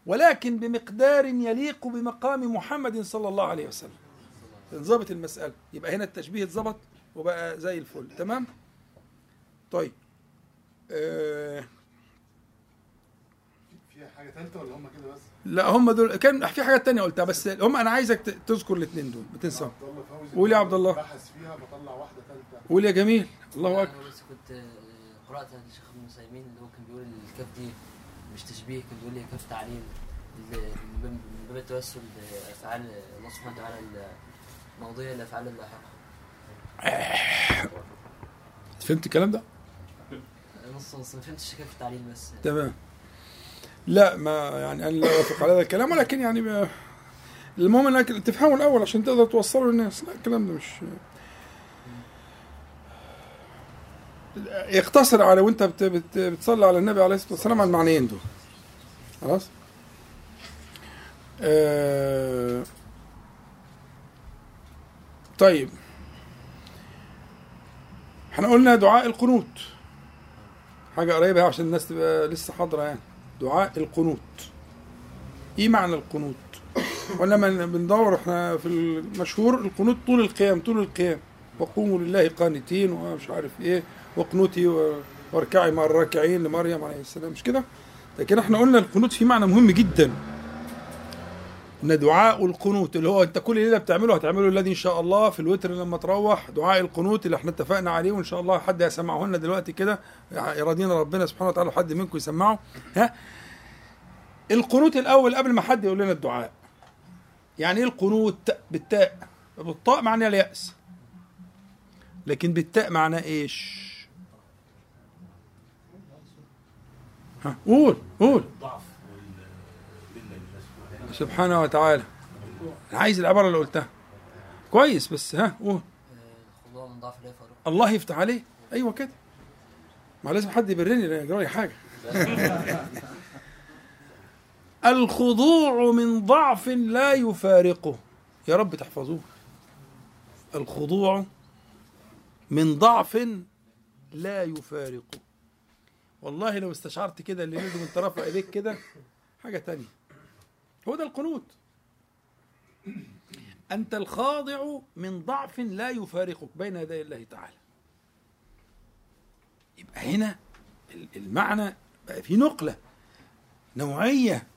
ولكن بمقدار يليق بمقام محمد صلى الله عليه وسلم. انظبط المسألة. يبقى هنا التشبيه اتظبط وبقى زي الفل. تمام؟ طيب. آه في حاجة ثالثه ولا هم كده بس؟ لا هم دول كان في حاجات تانية قلتها بس هم أنا عايزك تذكر الاثنين دول ما تنساهم. عبد الله فوزي قول يا عبد الله. بحث فيها بطلع واحدة ثالثه قول يا جميل. الله اكبر أنا بس كنت آه، قرأت عن الشيخ ابن مسيمين اللي هو كان بيقول الكاف دي مش تشبيه كان بيقول لي كاف تعليل ال- من باب- التوسل بأفعال الله سبحانه وتعالى الماضيه لافعال اللاحقه فهمت الكلام ده؟ نص نص ما فهمتش كيف التعليل بس. تمام. لا ما يعني أنا لا أوافق على هذا الكلام ولكن يعني ما المهم إنك تفهمه الأول عشان تقدر توصله للناس. لا الكلام ده مش يقتصر على وأنت بت بت بتصلي على النبي عليه الصلاة والسلام على المعنيين دول. خلاص؟ آه طيب. إحنا قلنا دعاء القنوت. حاجة قريبة عشان الناس تبقى لسه حاضرة يعني. دعاء القنوت. إيه معنى القنوت؟ ولما بندور إحنا في المشهور القنوت طول القيام طول القيام. وقوموا لله قانتين ومش عارف إيه. وقنوتي واركعي مع الراكعين لمريم عليه السلام. مش كده؟ لكن إحنا قلنا القنوت فيه معنى مهم جدا. إن دعاء القنوت اللي هو أنت كل ليله بتعمله هتعمله الذي إن شاء الله في الوتر لما تروح. دعاء القنوت اللي إحنا اتفقنا عليه وإن شاء الله حد هيسمعه لنا دلوقتي كده. يراضينا ربنا سبحانه وتعالى حد منكم يسمعه. ها؟ القنوت الأول قبل ما حد يقول لنا الدعاء. يعني إيه القنوت؟ بالتاء. بالطاء معناه اليأس. لكن بالتاء معناه إيش؟ ها؟ قول قول. سبحانه وتعالى. أنا عايز العبارة اللي قلتها. كويس بس ها قول. من الله يفتح عليه. أيوه كده. ما لازم حد يبرني يجرى لي حاجة. [laughs] الخضوع من ضعف لا يفارقه. يا رب تحفظوه. الخضوع من ضعف لا يفارقه. والله لو استشعرت كده اللي لازم انت رافع إيديك كده حاجة تانية. هو ده القنوت. أنت الخاضع من ضعف لا يفارقك بين يدي الله تعالى. يبقى هنا ال- المعنى بقى في نقلة. نوعية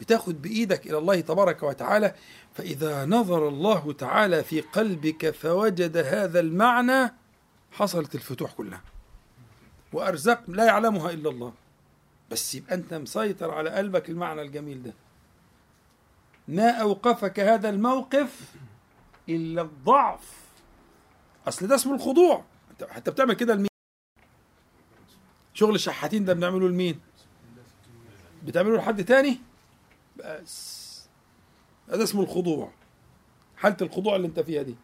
بتاخد بإيدك إلى الله تبارك وتعالى فإذا نظر الله تعالى في قلبك فوجد هذا المعنى حصلت الفتوح كلها. وارزاق لا يعلمها إلا الله. بس يبقى أنت مسيطر على قلبك المعنى الجميل ده. ما أوقفك هذا الموقف إلا الضعف. أصل ده اسمه الخضوع. حتى بتعمل كده لمين؟ شغل الشحاتين ده بنعمله لمين؟ بتعمله لحد تاني؟ بس. هذا اسمه الخضوع. حالة الخضوع اللي انت فيها دي.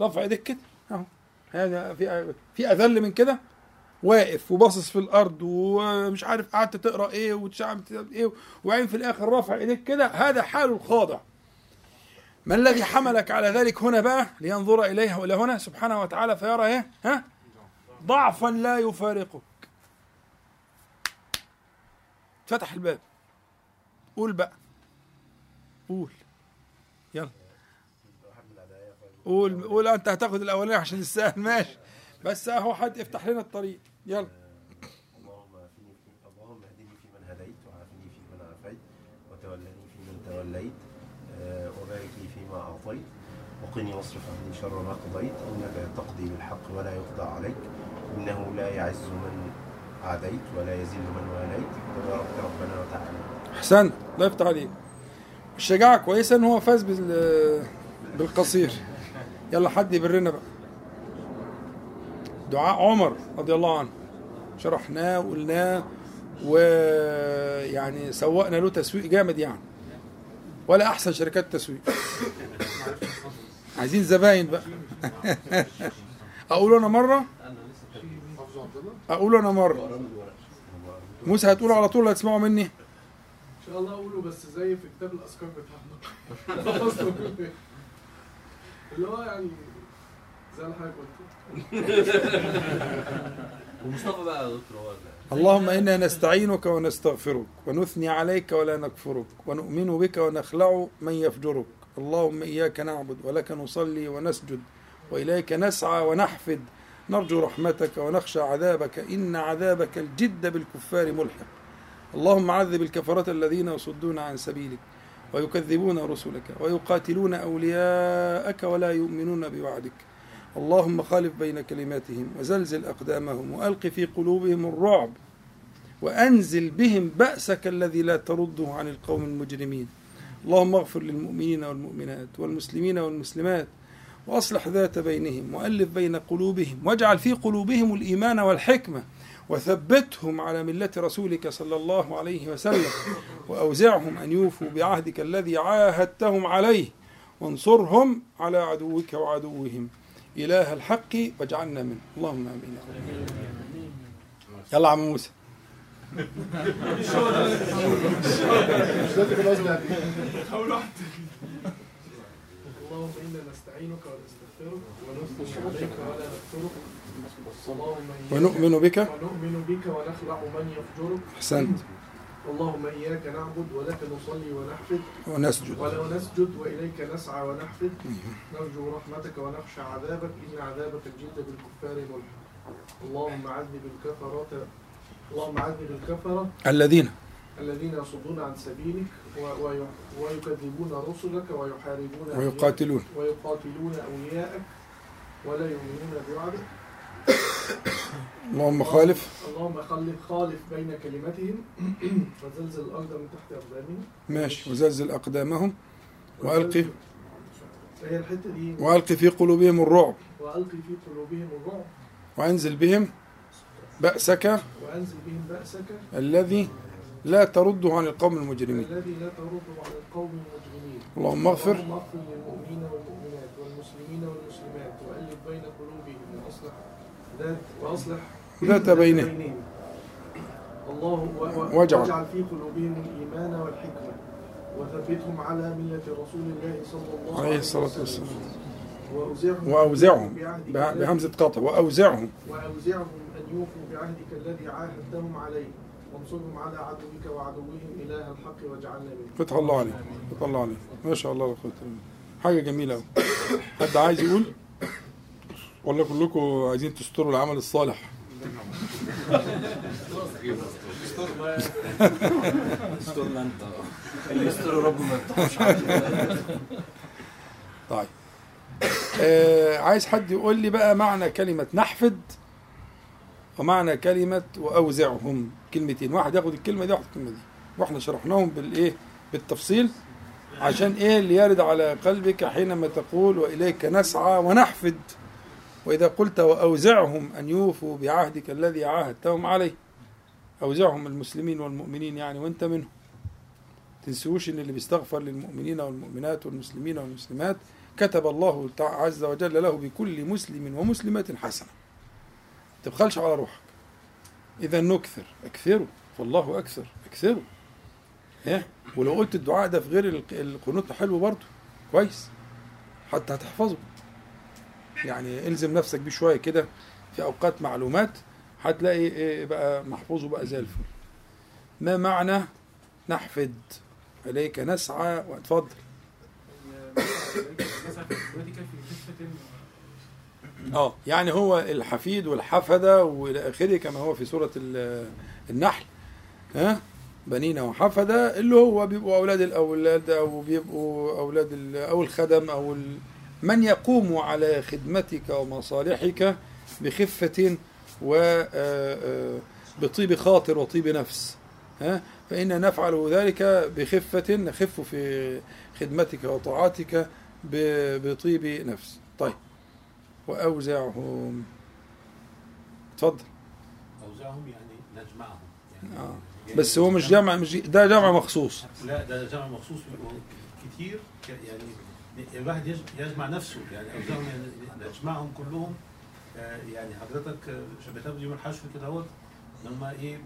رفع ايديك كده. اهو. هذا في في أذل من كده. واقف وباصص في الأرض ومش عارف قعدت تقرأ إيه وتشعب إيه وبعدين في الآخر رافع إيديك كده هذا حال الخاضع. ما الذي حملك على ذلك هنا بقى؟ لينظر اليه وإلى هنا. سبحانه وتعالى فيرى إيه؟ ها؟ ضعفا لا يفارقك. فتح الباب. قول بقى. قول. يلا. قول قول أنت هتاخد الاولاني عشان السهل ماشي. بس أهو حد افتح لنا الطريق. يلا. اللهم اهدني في اللهم اهدني فيمن هديت وعافني فيمن عافيت وتولني فيمن توليت آه، وبارك لي فيما أعطيت وقني واصرف عني شر ما قضيت. إنك تقضي بالحق ولا يقضى عليك إنه لا يعز من عاديت ولا يذل من واليت. تبارك ربنا وتعالى. احسنت الله يفتح عليك. الشجاعة كويسة إن هو فاز بال بالقصير. يلا حد يبرنا بقى. دعاء عمر رضي الله عنه. شرحناه وقلناه ويعني سوقنا له تسويق جامد يعني. ولا أحسن شركات تسويق عايزين زباين بقى. [laughs] أقول أنا مرة؟ أقول أنا مرة. موسى هتقوله على طول هتسمعوا مني؟ إن شاء الله أقوله بس زي في كتاب الأذكار خلصنا [laughs] اللي هو يعني زي الحاجة. ومصطفى بقى يا دكتور هو اللهم إنا نستعينك ونستغفرك ونثني عليك ولا نكفرك ونؤمن بك ونخلع من يفجرك. اللهم إياك نعبد ولك نصلي ونسجد وإليك نسعى ونحفد. نرجو رحمتك ونخشى عذابك إن عذابك الجد بالكفار ملحق. اللهم عذب الكفرة الذين يصدون عن سبيلك ويكذبون رسلك ويقاتلون أولياءك ولا يؤمنون بوعدك. اللهم خالف بين كلماتهم وزلزل أقدامهم وألق في قلوبهم الرعب وأنزل بهم بأسك الذي لا ترده عن القوم المجرمين. اللهم اغفر للمؤمنين والمؤمنات والمسلمين والمسلمات وأصلح ذات بينهم وألف بين قلوبهم واجعل في قلوبهم الإيمان والحكمة وثبتهم على ملة رسولك صلى الله عليه وسلم وأوزعهم أن يوفوا بعهدك الذي عاهدتهم عليه. وانصرهم على عدوك وعدوهم. إله الحق واجعلنا منه. اللهم آمين يا رب. يلا عم موسى. اللهم إنا نستعينك ونستغفرك ونثني عليك ولا نكفرك. ونؤمن بك. ونؤمن بك ونخلع من يفجرك. أحسنت. اللهم إياك نعبد ولك نصلي ونحفد. ونسجد. ولو نسجد وإليك نسعى ونحفد. نرجو رحمتك ونخشى عذابك. إن عذابك الجد بالكفار ملحق اللهم عذب الكفرة اللهم عذب الكفرة الذين الذين يصدون عن سبيلك ويكذبون رسلك ويحاربون ويقاتلون. ويقاتلون أولياءك ولا يؤمنون بوعدك [coughs] اللهم خالف. اللهم خلف خالف بين كلمتهم. [coughs] وزلزل الأرض من تحت أقدامهم. ماشي. وزلزل أقدامهم. وألقي. هي الحتة دي. وألقي في قلوبهم الرعب. وألقي في قلوبهم الرعب. وأنزل بهم بأسك. وأنزل بهم بأسك. الذي لا ترده عن القوم المجرمين. الذي لا ترد عن القوم المجرمين. اللهم اغفر. اللهم اغفر للمؤمنين والمؤمنات والمسلمين والمسلمات وألف بين قلوبهم وأصلح ذات وأصلح ذات بينهم. الله واجعل. واجعل في قلوبهم الإيمان والحكمة وثبتهم على ملة رسول الله صلى الله عليه الصلاة والسلام. وأوزعهم وأوزعهم بهمزة قطع وأوزعهم. وأوزعهم أن يوفوا بعهدك الذي عاهدتهم عليه. وانصرهم على عدوك وعدوهم إله الحق واجعلنا منهم. فتح الله عليك. فتح الله عليك. ما شاء الله. حاجة جميلة أوي. حد عايز يقول؟ ولا كلكم عايزين تستروا العمل الصالح. استرنا انت اللي يستر ربه ما يفتحوش عليه طيب. آه عايز حد يقول لي بقى معنى كلمة نحفد ومعنى كلمة وأوزعهم. كلمتين. واحد ياخد الكلمة دي واحد الكلمة دي. وإحنا شرحناهم بالإيه؟ بالتفصيل. عشان إيه؟ اللي يرد على قلبك حينما تقول وإليك نسعى ونحفد. وإذا قلت وأوزعهم أن يوفوا بعهدك الذي عاهدتهم عليه. أوزعهم المسلمين والمؤمنين يعني وأنت منهم. تنسوش إن اللي بيستغفر للمؤمنين والمؤمنات والمسلمين والمسلمات كتب الله عز وجل له بكل مسلم ومسلمة حسنة. تبخلش على روحك. إذا نكثر. اكثروا. فالله أكثر. اكثروا. إيه؟ ولو قلت الدعاء ده في غير الق- القنوت حلو برضه. كويس. حتى هتحفظه. يعني إلزم نفسك بيه شوية كده في أوقات معلومات هتلاقي إيه بقى محفوظه بقى زي الفل. ما معنى نحفد؟ إليك نسعى واتفضل. آه يعني هو الحفيد والحفدة وإلى آخره كما هو في سورة ال- النحل. ها؟ بنين وحفدة اللي هو بيبقوا أولاد الأولاد أو بيبقوا أولاد أو الخدم أو ال- من يقوم على خدمتك ومصالحك بخفة و آه، آه، بطيب خاطر وطيب نفس ها؟ فإن نفعل ذلك بخفة نخف في خدمتك وطاعتك بطيب نفس. طيب. وأوزعهم. اتفضل أوزاعهم يعني نجمعهم. يعني آه. بس هو مش جمع مش ده جمع مخصوص. لا ده جمع مخصوص بيبقوا كتير يعني الواحد يج- يجمع نفسه يعني يعني نجمعهم كلهم. آه، يعني حضرتك شبهتها بيوم الحشر كده أهوت هم إيه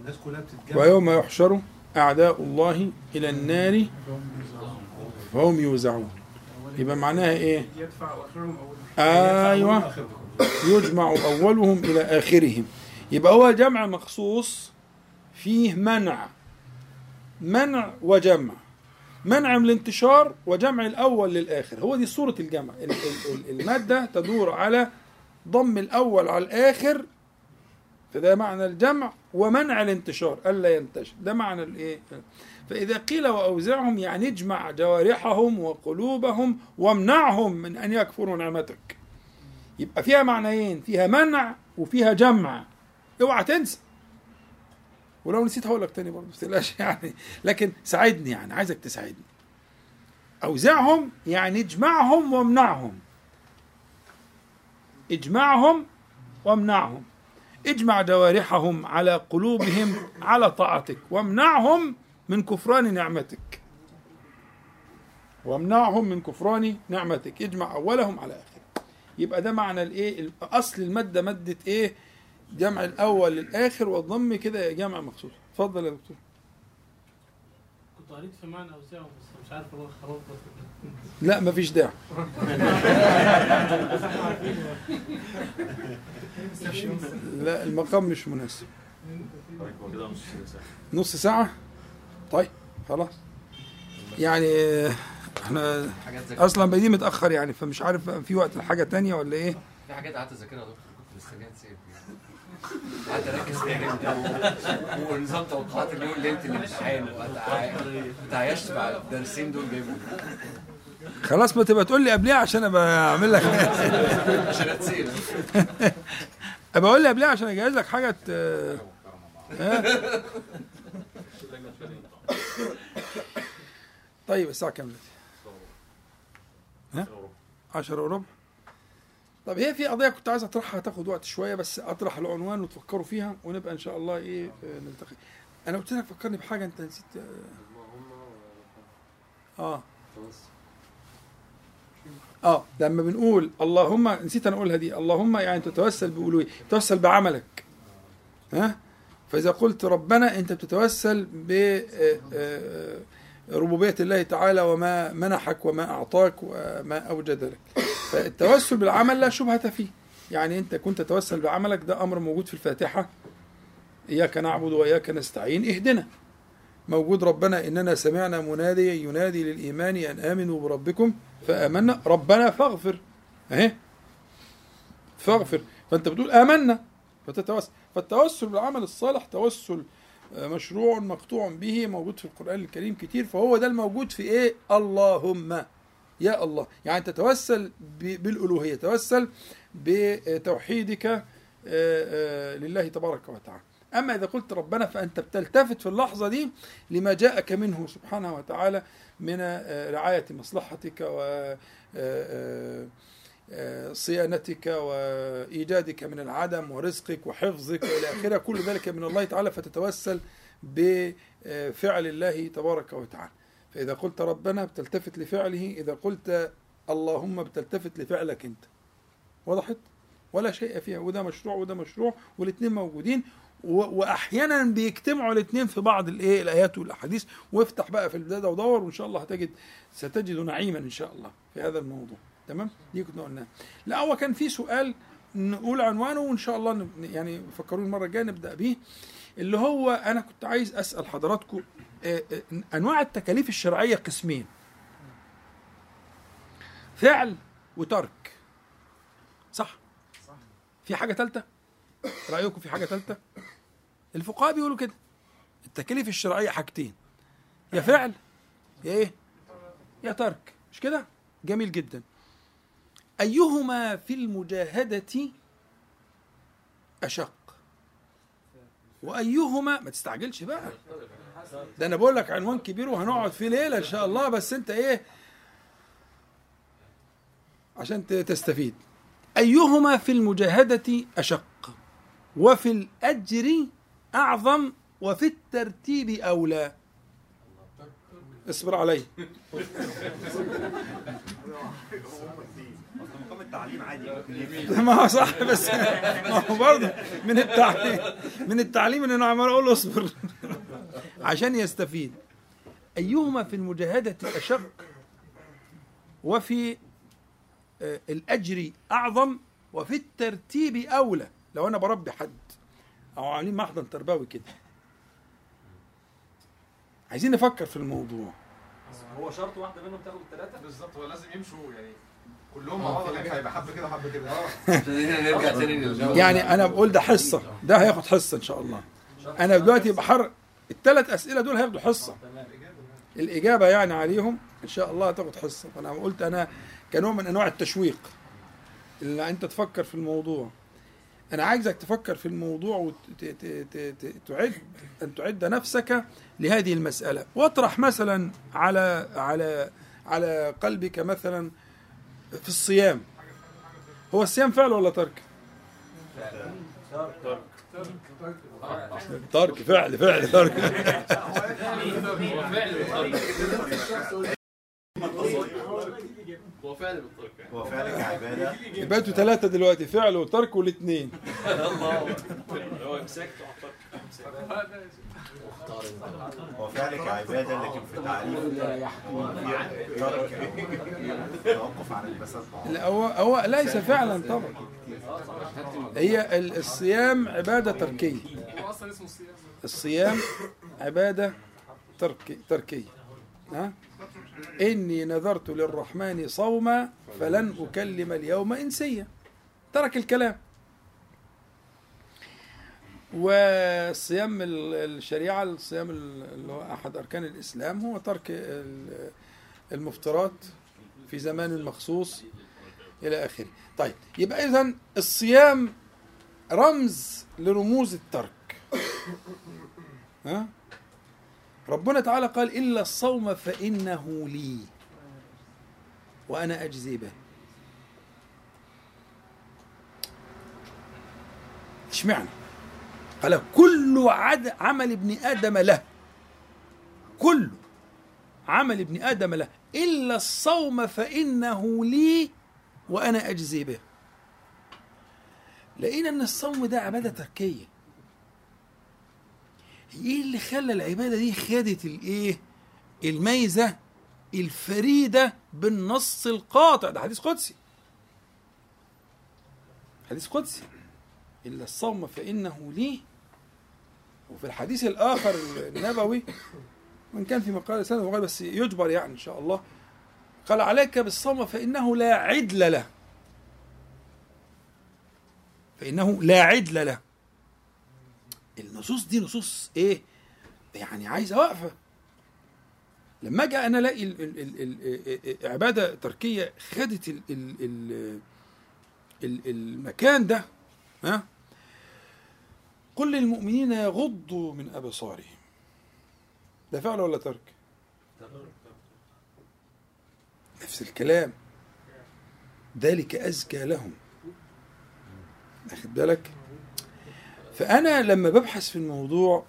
الناس كلها بتتجمع. ويوم يحشر أعداء الله إلى النار فهم يوزعون. يبقى معناها إيه؟ يدفع آخرهم أول أيوه. يجمع أولهم إلى آخرهم. يبقى هو جمع مخصوص فيه منع. منع وجمع. منع من الانتشار وجمع الأول للآخر. هو دي صورة الجمع. ال- ال- ال- المادة تدور على ضم الأول على الآخر فده معنى الجمع ومنع الانتشار ألا ينتشر. ده معنى الإيه فإذا قيل وأوزعهم يعني اجمع جوارحهم وقلوبهم وامنعهم من أن يكفروا نعمتك. يبقى فيها معنيين فيها منع وفيها جمع. اوعى تنسى. ولو نسيت هقول لك تاني برضه ما تقلقش [laughs] يعني. لكن ساعدني يعني عايزك تساعدني. اوزعهم يعني اجمعهم وأمنعهم. اجمعهم وأمنعهم. إجمع جوارحهم على قلوبهم على طاعتك. وأمنعهم من كفران نعمتك. وأمنعهم من كفران نعمتك. إجمع أولهم على اخره يبقى ده معنى الإيه؟ اصل المادة مادة إيه؟ جمع الأول للآخر والضم كده جمع مقصود اتفضل يا دكتور. كنت قريت في معنى اوسعه بس مش عارف هو خلاص. لا مفيش داعي. لا المقام مش مناسب. نص ساعة؟ طيب خلاص. يعني إحنا. أصلا بادئين متأخر يعني فمش عارف في وقت لحاجة تانية ولا إيه؟ في حاجات قعدت أذاكرها يا دكتور كنت مستنيها تسيب. قعدت اركز جدا ونظام توقعات اليوم ليلة الامتحان وتعايشت مع الدارسين دول جامد خلاص ما تبقى تقول لي قبلها عشان أبقى أعمل لك عشان اتسير أبقى أقول لي قبلها عشان أجهز لك حاجة؟ طيب الساعة كام دلوقتي؟ ها؟ 10 وربع طب هي في قضية كنت عايز أطرحها هتاخد وقت شوية بس أطرح العنوان وتفكروا فيها ونبقى إن شاء الله إيه آه، نلتقي. أنا قلت لك فكرني بحاجة أنت نسيت آه. آه. لما بنقول اللهم نسيت أنا أقولها دي اللهم يعني تتوسل بألوهية تتوسل بعملك. ها؟ فإذا قلت ربنا أنت بتتوسل ب آه، آه، ربوبية الله تعالى وما منحك وما أعطاك وما أوجد لك. فالتوسل بالعمل لا شبهة فيه. يعني انت كنت تتوسل بعملك ده أمر موجود في الفاتحة. إياك نعبد وإياك نستعين اهدنا. موجود ربنا إننا سمعنا مناديا ينادي للإيمان أن آمنوا بربكم فآمنا. ربنا فاغفر. اهي فاغفر. فأنت بتقول آمنا. فتتوسل. فالتوسل بالعمل الصالح توسل آه، مشروع مقطوع به موجود في القرآن الكريم كتير. فهو ده الموجود في إيه؟ اللهم. يا الله. يعني تتوسل ب- بالألوهية توسل بتوحيدك آه، آه، لله تبارك وتعالى. أما إذا قلت ربنا فأنت بتلتفت في اللحظة دي لما جاءك منه سبحانه وتعالى من آه، رعاية مصلحتك و صيانتك وايجادك من العدم ورزقك وحفظك وإلى آخره. كل ذلك من الله تعالى. فتتوسل بفعل الله تبارك وتعالى. فاذا قلت ربنا بتلتفت لفعله إذا قلت اللهم بتلتفت لفعلك أنت. وضحت ولا شيء فيها. وده مشروع وده مشروع والاثنين موجودين. واحيانا بيجتمعوا الاثنين في بعض الإيه؟ الآيات والأحاديث. وافتح بقى في البدايه ودور وإن شاء الله هتجد ستجد نعيما إن شاء الله في هذا الموضوع. تمام؟ دي كنا قلناها. لا هو كان في سؤال نقول عنوانه وإن شاء الله يعني فكروني المرة الجاية نبدأ بيه اللي هو أنا كنت عايز أسأل حضراتكم أنواع التكاليف الشرعية قسمين. فعل وترك. صح؟ في حاجة ثالثه رأيكم في حاجة ثالثه الفقهاء بيقولوا كده. التكاليف الشرعية حاجتين. يا فعل يا إيه؟ يا ترك. مش كده؟ جميل جدا. أيهما في المجاهدة أشق؟ وأيهما ما تستعجلش بقى. ده أنا بقول لك عنوان كبير وهنقعد فيه ليلة إن شاء الله بس انت إيه؟ عشان تستفيد. أيهما في المجاهدة أشق؟ وفي الأجر أعظم؟ وفي الترتيب أولى؟ اصبر علي. مقام التعليم عادي ما هو صح بس ما هو برضه من التعليم من التعليم إن أنا عمال أقول اصبر. عشان يستفيد. أيهما في المجاهدة أشق وفي آه، الأجر أعظم وفي الترتيب أولى؟ لو أنا بربي حد. أو عاملين محضن تربوي كده. عايزين نفكر في الموضوع. هو شرط واحدة منهم تاخد الثلاثه بالظبط هو لازم يمشوا يعني كلهم مع بعض ولا هيبقى حبة كده وحبه كده. [laughs] خلينا نرجع تاني للجو. يعني أنا بقول ده حصة. ده هياخد حصة إن شاء الله. أنا دلوقتي بحر الثلاث أسئلة دول هياخدوا حصة. الإجابة يعني عليهم إن شاء الله هتاخد حصة. فأنا قلت أنا كنوع من أنواع التشويق. اللي أنت تفكر في الموضوع. أنا عايزك تفكر في الموضوع وتعد أن تعد نفسك لهذه المسألة. واطرح مثلا على على على قلبك مثلا في الصيام. هو الصيام فعل ولا ترك؟ ترك فعل فعل ترك هو فعل بالترك هو فعل كعبادة يبقى أنتوا ثلاثة دلوقتي فعل وترك والاثنين. [laughs] هو امساك هو فعل كعبادة لكن في ترك توقف عن لا هو هو ليس فعلا طبعا. هي ال- الصيام أصلا اسمه الصيام الصيام عبادة ترك تركية. ها؟ إني نذرت للرحمن صوما فلن أكلم اليوم إنسيا. ترك الكلام. والصيام ال- الشريعة الصيام ال- اللي هو أحد أركان الإسلام هو ترك ال- المفطرات في زمان مخصوص إلى آخره. طيب يبقى إذا الصيام رمز لرموز الترك. ها؟ ربنا تعالى قال إلا الصوم فإنه لي وأنا أجزي به. اشمعنى قال كل عد عمل ابن آدم له. كل عمل ابن آدم له. إلا الصوم فإنه لي وأنا أجزي به. لقينا أن الصوم ده عبادة تركية. إيه اللي خلى العبادة دي خدت الإيه؟ الميزة الفريدة بالنص القاطع. ده حديث قدسي. حديث قدسي. إلا الصوم فإنه لي وفي الحديث الآخر النبوي وان كان في مقال سنة وقال بس يجبر يعني إن شاء الله قال عليك بالصوم فإنه لا عدل له. فإنه لا عدل له. النصوص دي نصوص إيه؟ يعني عايزة وقفة. لما أجي أنا ألاقي ال- ال- ال- ال- عبادة تركية خدت ال ال ال ال المكان ده ها؟ قل للمؤمنين يغضوا من أبصارهم. ده فعل ولا ترك؟ نفس الكلام. ذلك أزكى لهم. واخد بالك؟ فأنا لما ببحث في الموضوع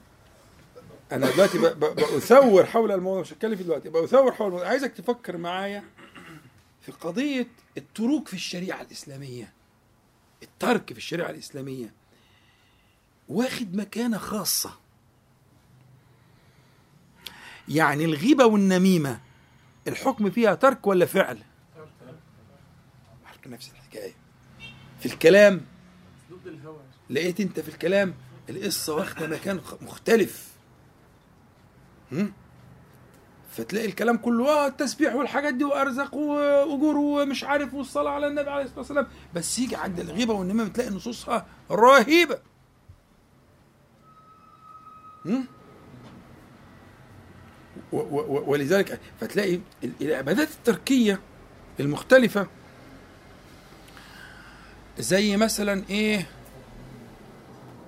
أنا دلوقتي ب- ب- بأثور حول الموضوع مش هتكلم فيه دلوقتي بأثور حول الموضوع. عايزك تفكر معايا في قضية التروك في الشريعة الإسلامية. الترك في الشريعة الإسلامية. واخد مكانة خاصة. يعني الغيبة والنميمة الحكم فيها ترك ولا فعل؟ نفس الحكاية. في الكلام لقيت أنت في الكلام القصة واخدة مكان مختلف؟ فتلاقي الكلام كله آه التسبيح والحاجات دي وارزق وأجور ومش عارف والصلاة على النبي عليه الصلاة والسلام. بس يجي عند الغيبة والنميمة تلاقي نصوصها رهيبة. ولذلك فتلاقي ال- العبادات التركية المختلفة زي مثلا إيه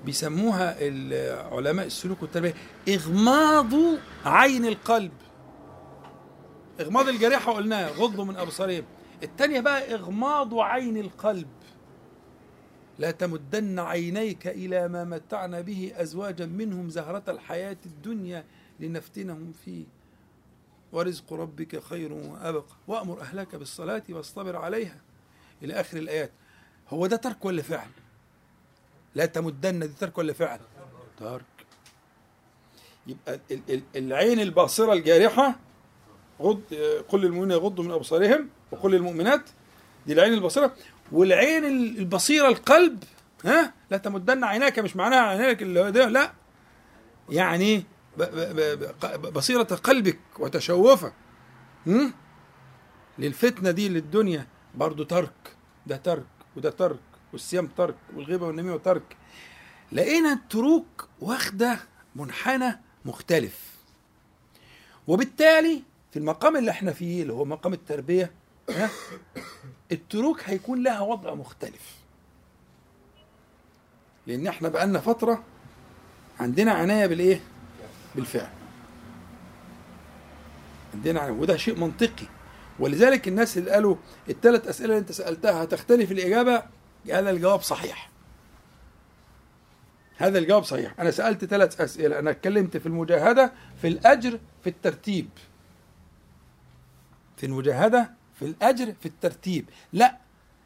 بيسموها علماء السلوك والتربية إغماض عين القلب. إغماض الجريحة قلناها غضوا من أبصارهم. الثانية بقى إغماض عين القلب. لا تمدن عينيك إلى ما متعنا به أزواجا منهم زهرة الحياة الدنيا لنفتنهم فيه. ورزق ربك خير وأبقى. وأمر أهلك بالصلاة واصطبر عليها. إلى آخر الآيات. هو ده ترك ولا فعل؟ لا تمدن. دي ترك ولا فعل؟ ترك. يبقى ال- ال- العين الباصرة الجارحة غض قل للمؤمنين يغضوا من أبصارهم وقل للمؤمنات. دي العين البصيره والعين ال- البصيرة القلب ها؟ لا تمدن عيناك مش معناها عينيك اللي لا. يعني ب- ب- ب- ب- بصيرة قلبك وتشوفك هم؟ للفتنة دي للدنيا برضو ترك. ده ترك وده ترك والصيام ترك والغيبة والنميمة ترك. لقينا التروك واخدة منحنى مختلف. وبالتالي في المقام اللي إحنا فيه اللي هو مقام التربية ها التروك هيكون لها وضع مختلف. لأن إحنا بقالنا فترة عندنا عناية بالإيه؟ بالفعل. عندنا عناية وده شيء منطقي. ولذلك الناس اللي قالوا الثلاث أسئلة اللي أنت سألتها هتختلف الإجابة؟ هذا الجواب صحيح. هذا الجواب صحيح. أنا سألت ثلاث أسئلة أنا اتكلمت في المجاهدة في الأجر في الترتيب. في المجاهدة في الأجر في الترتيب. لا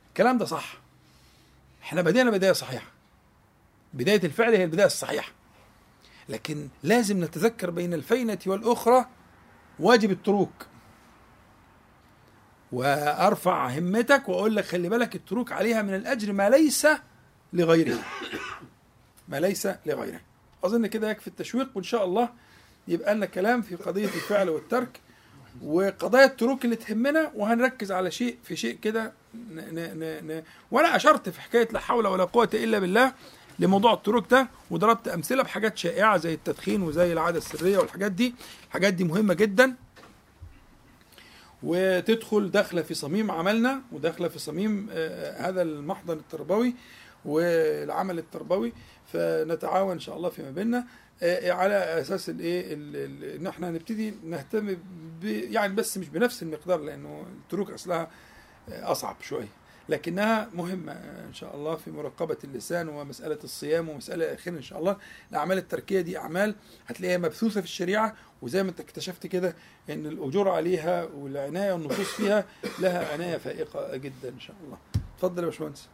الكلام ده صح. إحنا بدينا بدايه صحيحة. بداية الفعل هي البداية الصحيحة. لكن لازم نتذكر بين الفينة والأخرى واجب التروك. وأرفع همتك وأقول لك خلي بالك التروك عليها من الأجر ما ليس لغيره. ما ليس لغيره. أظن كده يكفي التشويق وإن شاء الله يبقى لنا كلام في قضية الفعل والترك. وقضايا التروك اللي تهمنا وهنركز على شيء في شيء كده وأنا أشرت في حكاية لا حول ولا قوة إلا بالله لموضوع التروك ده وضربت أمثلة بحاجات شائعة زي التدخين وزي العادة السرية والحاجات دي. الحاجات دي مهمة جدا. وتدخل داخله في صميم عملنا وداخله في صميم آه، هذا المحضن التربوي والعمل التربوي. فنتعاون إن شاء الله فيما بيننا. آه، على أساس الايه ال- ال- ان إحنا نبتدي نهتم يعني بس مش بنفس المقدار لأنه التروك أصلها آه، أصعب شوية لكنها مهمة إن شاء الله في مراقبة اللسان ومسألة الصيام ومسألة آخر إن شاء الله. الأعمال التركية دي أعمال هتلاقيها مبثوثة في الشريعة وزي ما أنت اكتشفت كده إن الأجور عليها والعناية والنصوص فيها لها عناية فائقة جدا إن شاء الله. اتفضل يا باشمهندس.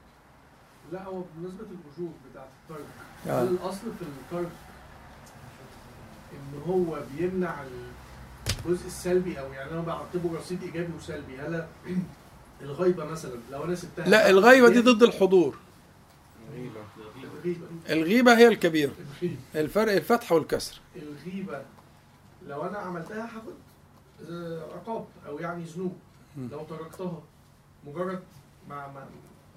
لا هو بالنسبة للوجوب بتاعت الترك آه. هل الأصل في الترك إن هو بيمنع الجزء السلبي أو يعني أنا بعتبره رصيد إيجابي وسلبي. هل الغيبة مثلا؟ لو أنا سبتها لا الغيبة دي ضد الحضور. الغيبة. الغيبة هي الكبيرة. الغيبة. الفرق الفتح والكسر. الغيبة لو أنا عملتها هاخد آه، عقاب أو يعني ذنوب. لو تركتها. مجرد ما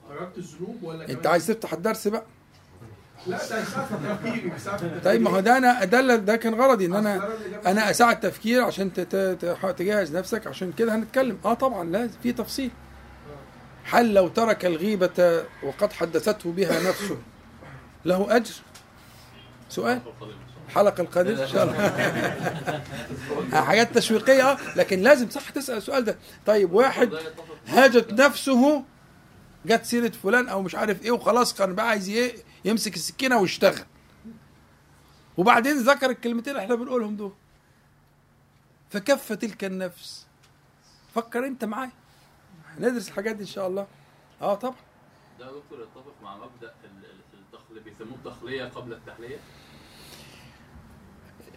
تركت الذنوب ولا أنت كمان- عايز تفتح الدرس بقى. لا ده يساعد تفكيري طيب ما هو ده أنا ده ده كان غرضي إن أنا أنا أساعد تفكير عشان تجهز نفسك عشان كده هنتكلم. آه طبعا لازم في تفصيل. هل لو ترك الغيبة وقد حدثته بها نفسه له أجر؟ سؤال. الحلقة القادمة إن شاء الله. [laughs] حاجات تشويقية آه لكن لازم صح تسأل السؤال ده. طيب واحد هاجت نفسه جت سيرة فلان أو مش عارف إيه وخلاص كان بقى عايز إيه؟ يمسك السكينة ويشتغل. وبعدين ذكر الكلمتين إحنا بنقولهم دول. فكف تلك النفس. فكر انت معايا. هندرس الحاجات دي إن شاء الله. آه طبعا. ده دكتور يتفق مع مبدأ ال- ال- الدخل بيسموه الدخلية قبل التحلية؟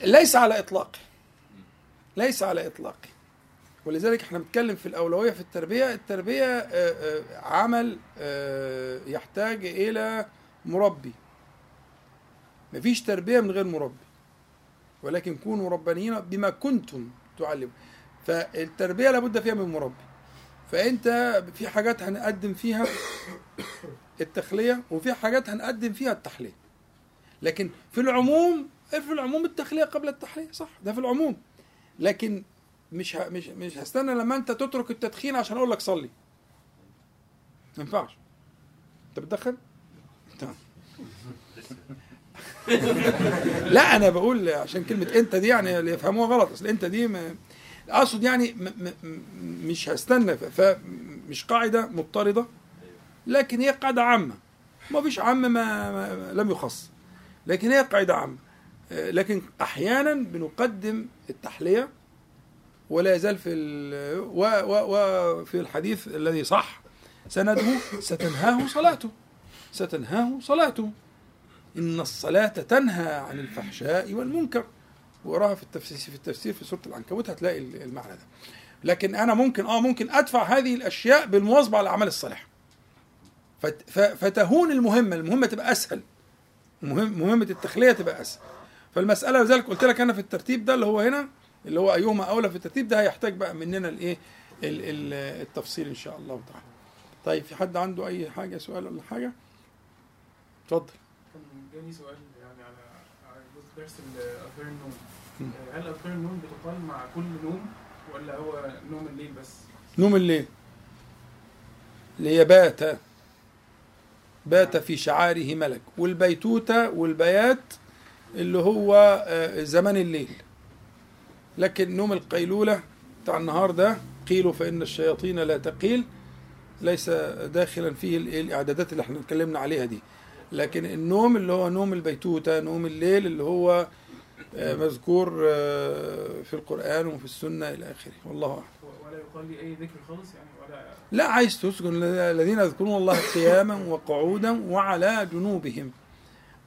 ليس على اطلاقه ليس على اطلاقه ولذلك إحنا بنتكلم في الأولوية في التربية. التربية آه، آه، عمل آه، يحتاج إلى مربي. مفيش تربية من غير مربي. ولكن كونوا ربانيين بما كنتم تعلمون. فالتربية لابد فيها من مربي. فأنت في حاجات هنقدم فيها التخلية وفي حاجات هنقدم فيها التحليه لكن في العموم في العموم التخلية قبل التحليه صح ده في العموم. لكن مش. مش مش هستنى لما أنت تترك التدخين عشان أقول لك صلي. ما ينفعش. أنت بتدخن. لا أنا بقول عشان كلمة أنت دي يعني اللي يفهموها غلط أصل أنت دي أقصد يعني م... م... مش هستنى. فمش قاعدة مضطردة لكن هي قاعدة عامة ما فيش عام ما... ما لم يخص لكن هي قاعدة عامة لكن أحيانا بنقدم التحلية ولا يزال في. وفي الحديث الذي صح سنده ستنهاه صلاته ستنهاه صلاته. إن الصلاة تنهى عن الفحشاء والمنكر. وراها في التفسير في التفسير في سورة العنكبوت هتلاقي المعنى ده. لكن أنا ممكن آه ممكن أدفع هذه الأشياء بالمواظبة على الأعمال الصالحة فتهون المهمة. المهمة تبقى أسهل. مهم مهمة التخلية تبقى أسهل. فالمسألة لذلك قلت لك أنا في الترتيب ده اللي هو هنا اللي هو أيهما أولى في الترتيب ده هيحتاج بقى مننا الإيه؟ ال- ال- التفصيل إن شاء الله تعالى. طيب في حد عنده أي حاجة سؤال ولا حاجة؟ اتفضل. كان جالي سؤال يعني على على جزء درس ال- اذكار النوم مم. هل اذكار النوم بتقال مع كل نوم ولا هو نوم الليل بس؟ نوم الليل. ليبات بات. في شعاره ملك. والبيتوتة والبيات اللي هو آه، زمان الليل. لكن نوم القيلولة بتاع النهار ده قيلوا فإن الشياطين لا تقيل ليس داخلا فيه ال- الإعدادات اللي إحنا اتكلمنا عليها دي. لكن النوم اللي هو نوم البيتوتة نوم الليل اللي هو آه، مذكور آه، في القرآن وفي السنة إلى آخره. والله أعلم. ولا يقال لي أي ذكر خالص يعني ولا لا عايز تسكن. الذين يذكرون الله قياما وقعودا وعلى جنوبهم.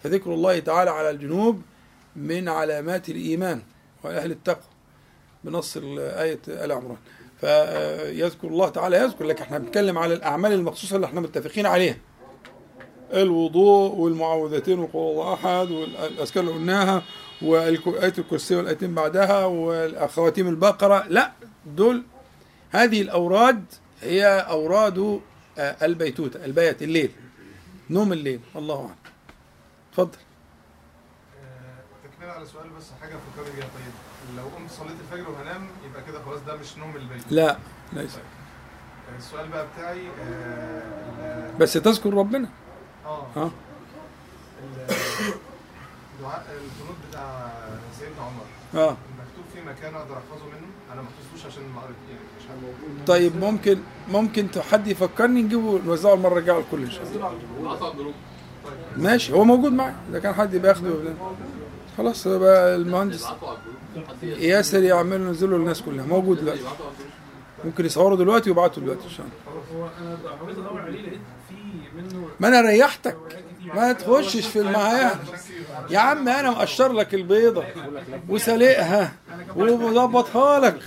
فذكر الله تعالى على الجنوب من علامات الإيمان وأهل التقوى. بنص آية آل عمران. فيذكر الله تعالى يذكر لك. إحنا بنتكلم على الأعمال المخصوصة اللي إحنا متفقين عليها. الوضوء والمعوذتين وقول الله أحد والأذكار اللي قلناها وآية الكرسي والآيتين بعدها والخواتيم البقرة. لا دول هذه الأوراد هي أوراد آه، البيتوتة البيت الليل نوم الليل. الله أعلم. اتفضل. تكمل على سؤال بس حاجة فكرني بيها. طيب لو قمت صليت الفجر وهنام يبقى كده خلاص ده مش نوم البيت. لا ليس. السؤال بقى بتاعي آه، بس تذكر ربنا. آه. ها ال- دعاء القنوت بتاع سيدنا عمر. آه. مكتوب فيه مكان أقدر احفظه منه؟ أنا ما حفظتوش عشان ما قريت يعني عشان موجود طيب ممكن ممكن حد يفكرني نجيبه نوزعه المره الجايه على الكل ان شاء الله ماشي هو موجود معي إذا كان حد يبقى ياخده. خلاص يبقى المهندس. ياسر يعمل ينزله للناس كلها. موجود دلوقتي. ممكن يصوروا دلوقتي ويبعتوا دلوقتي. ان شاء الله هو أنا حاولت أدور عليه لقيت ما أنا ريحتك. ما تخشش في المعايا يا عم أنا مقشر لك البيضة وسلقها ومظبطها لك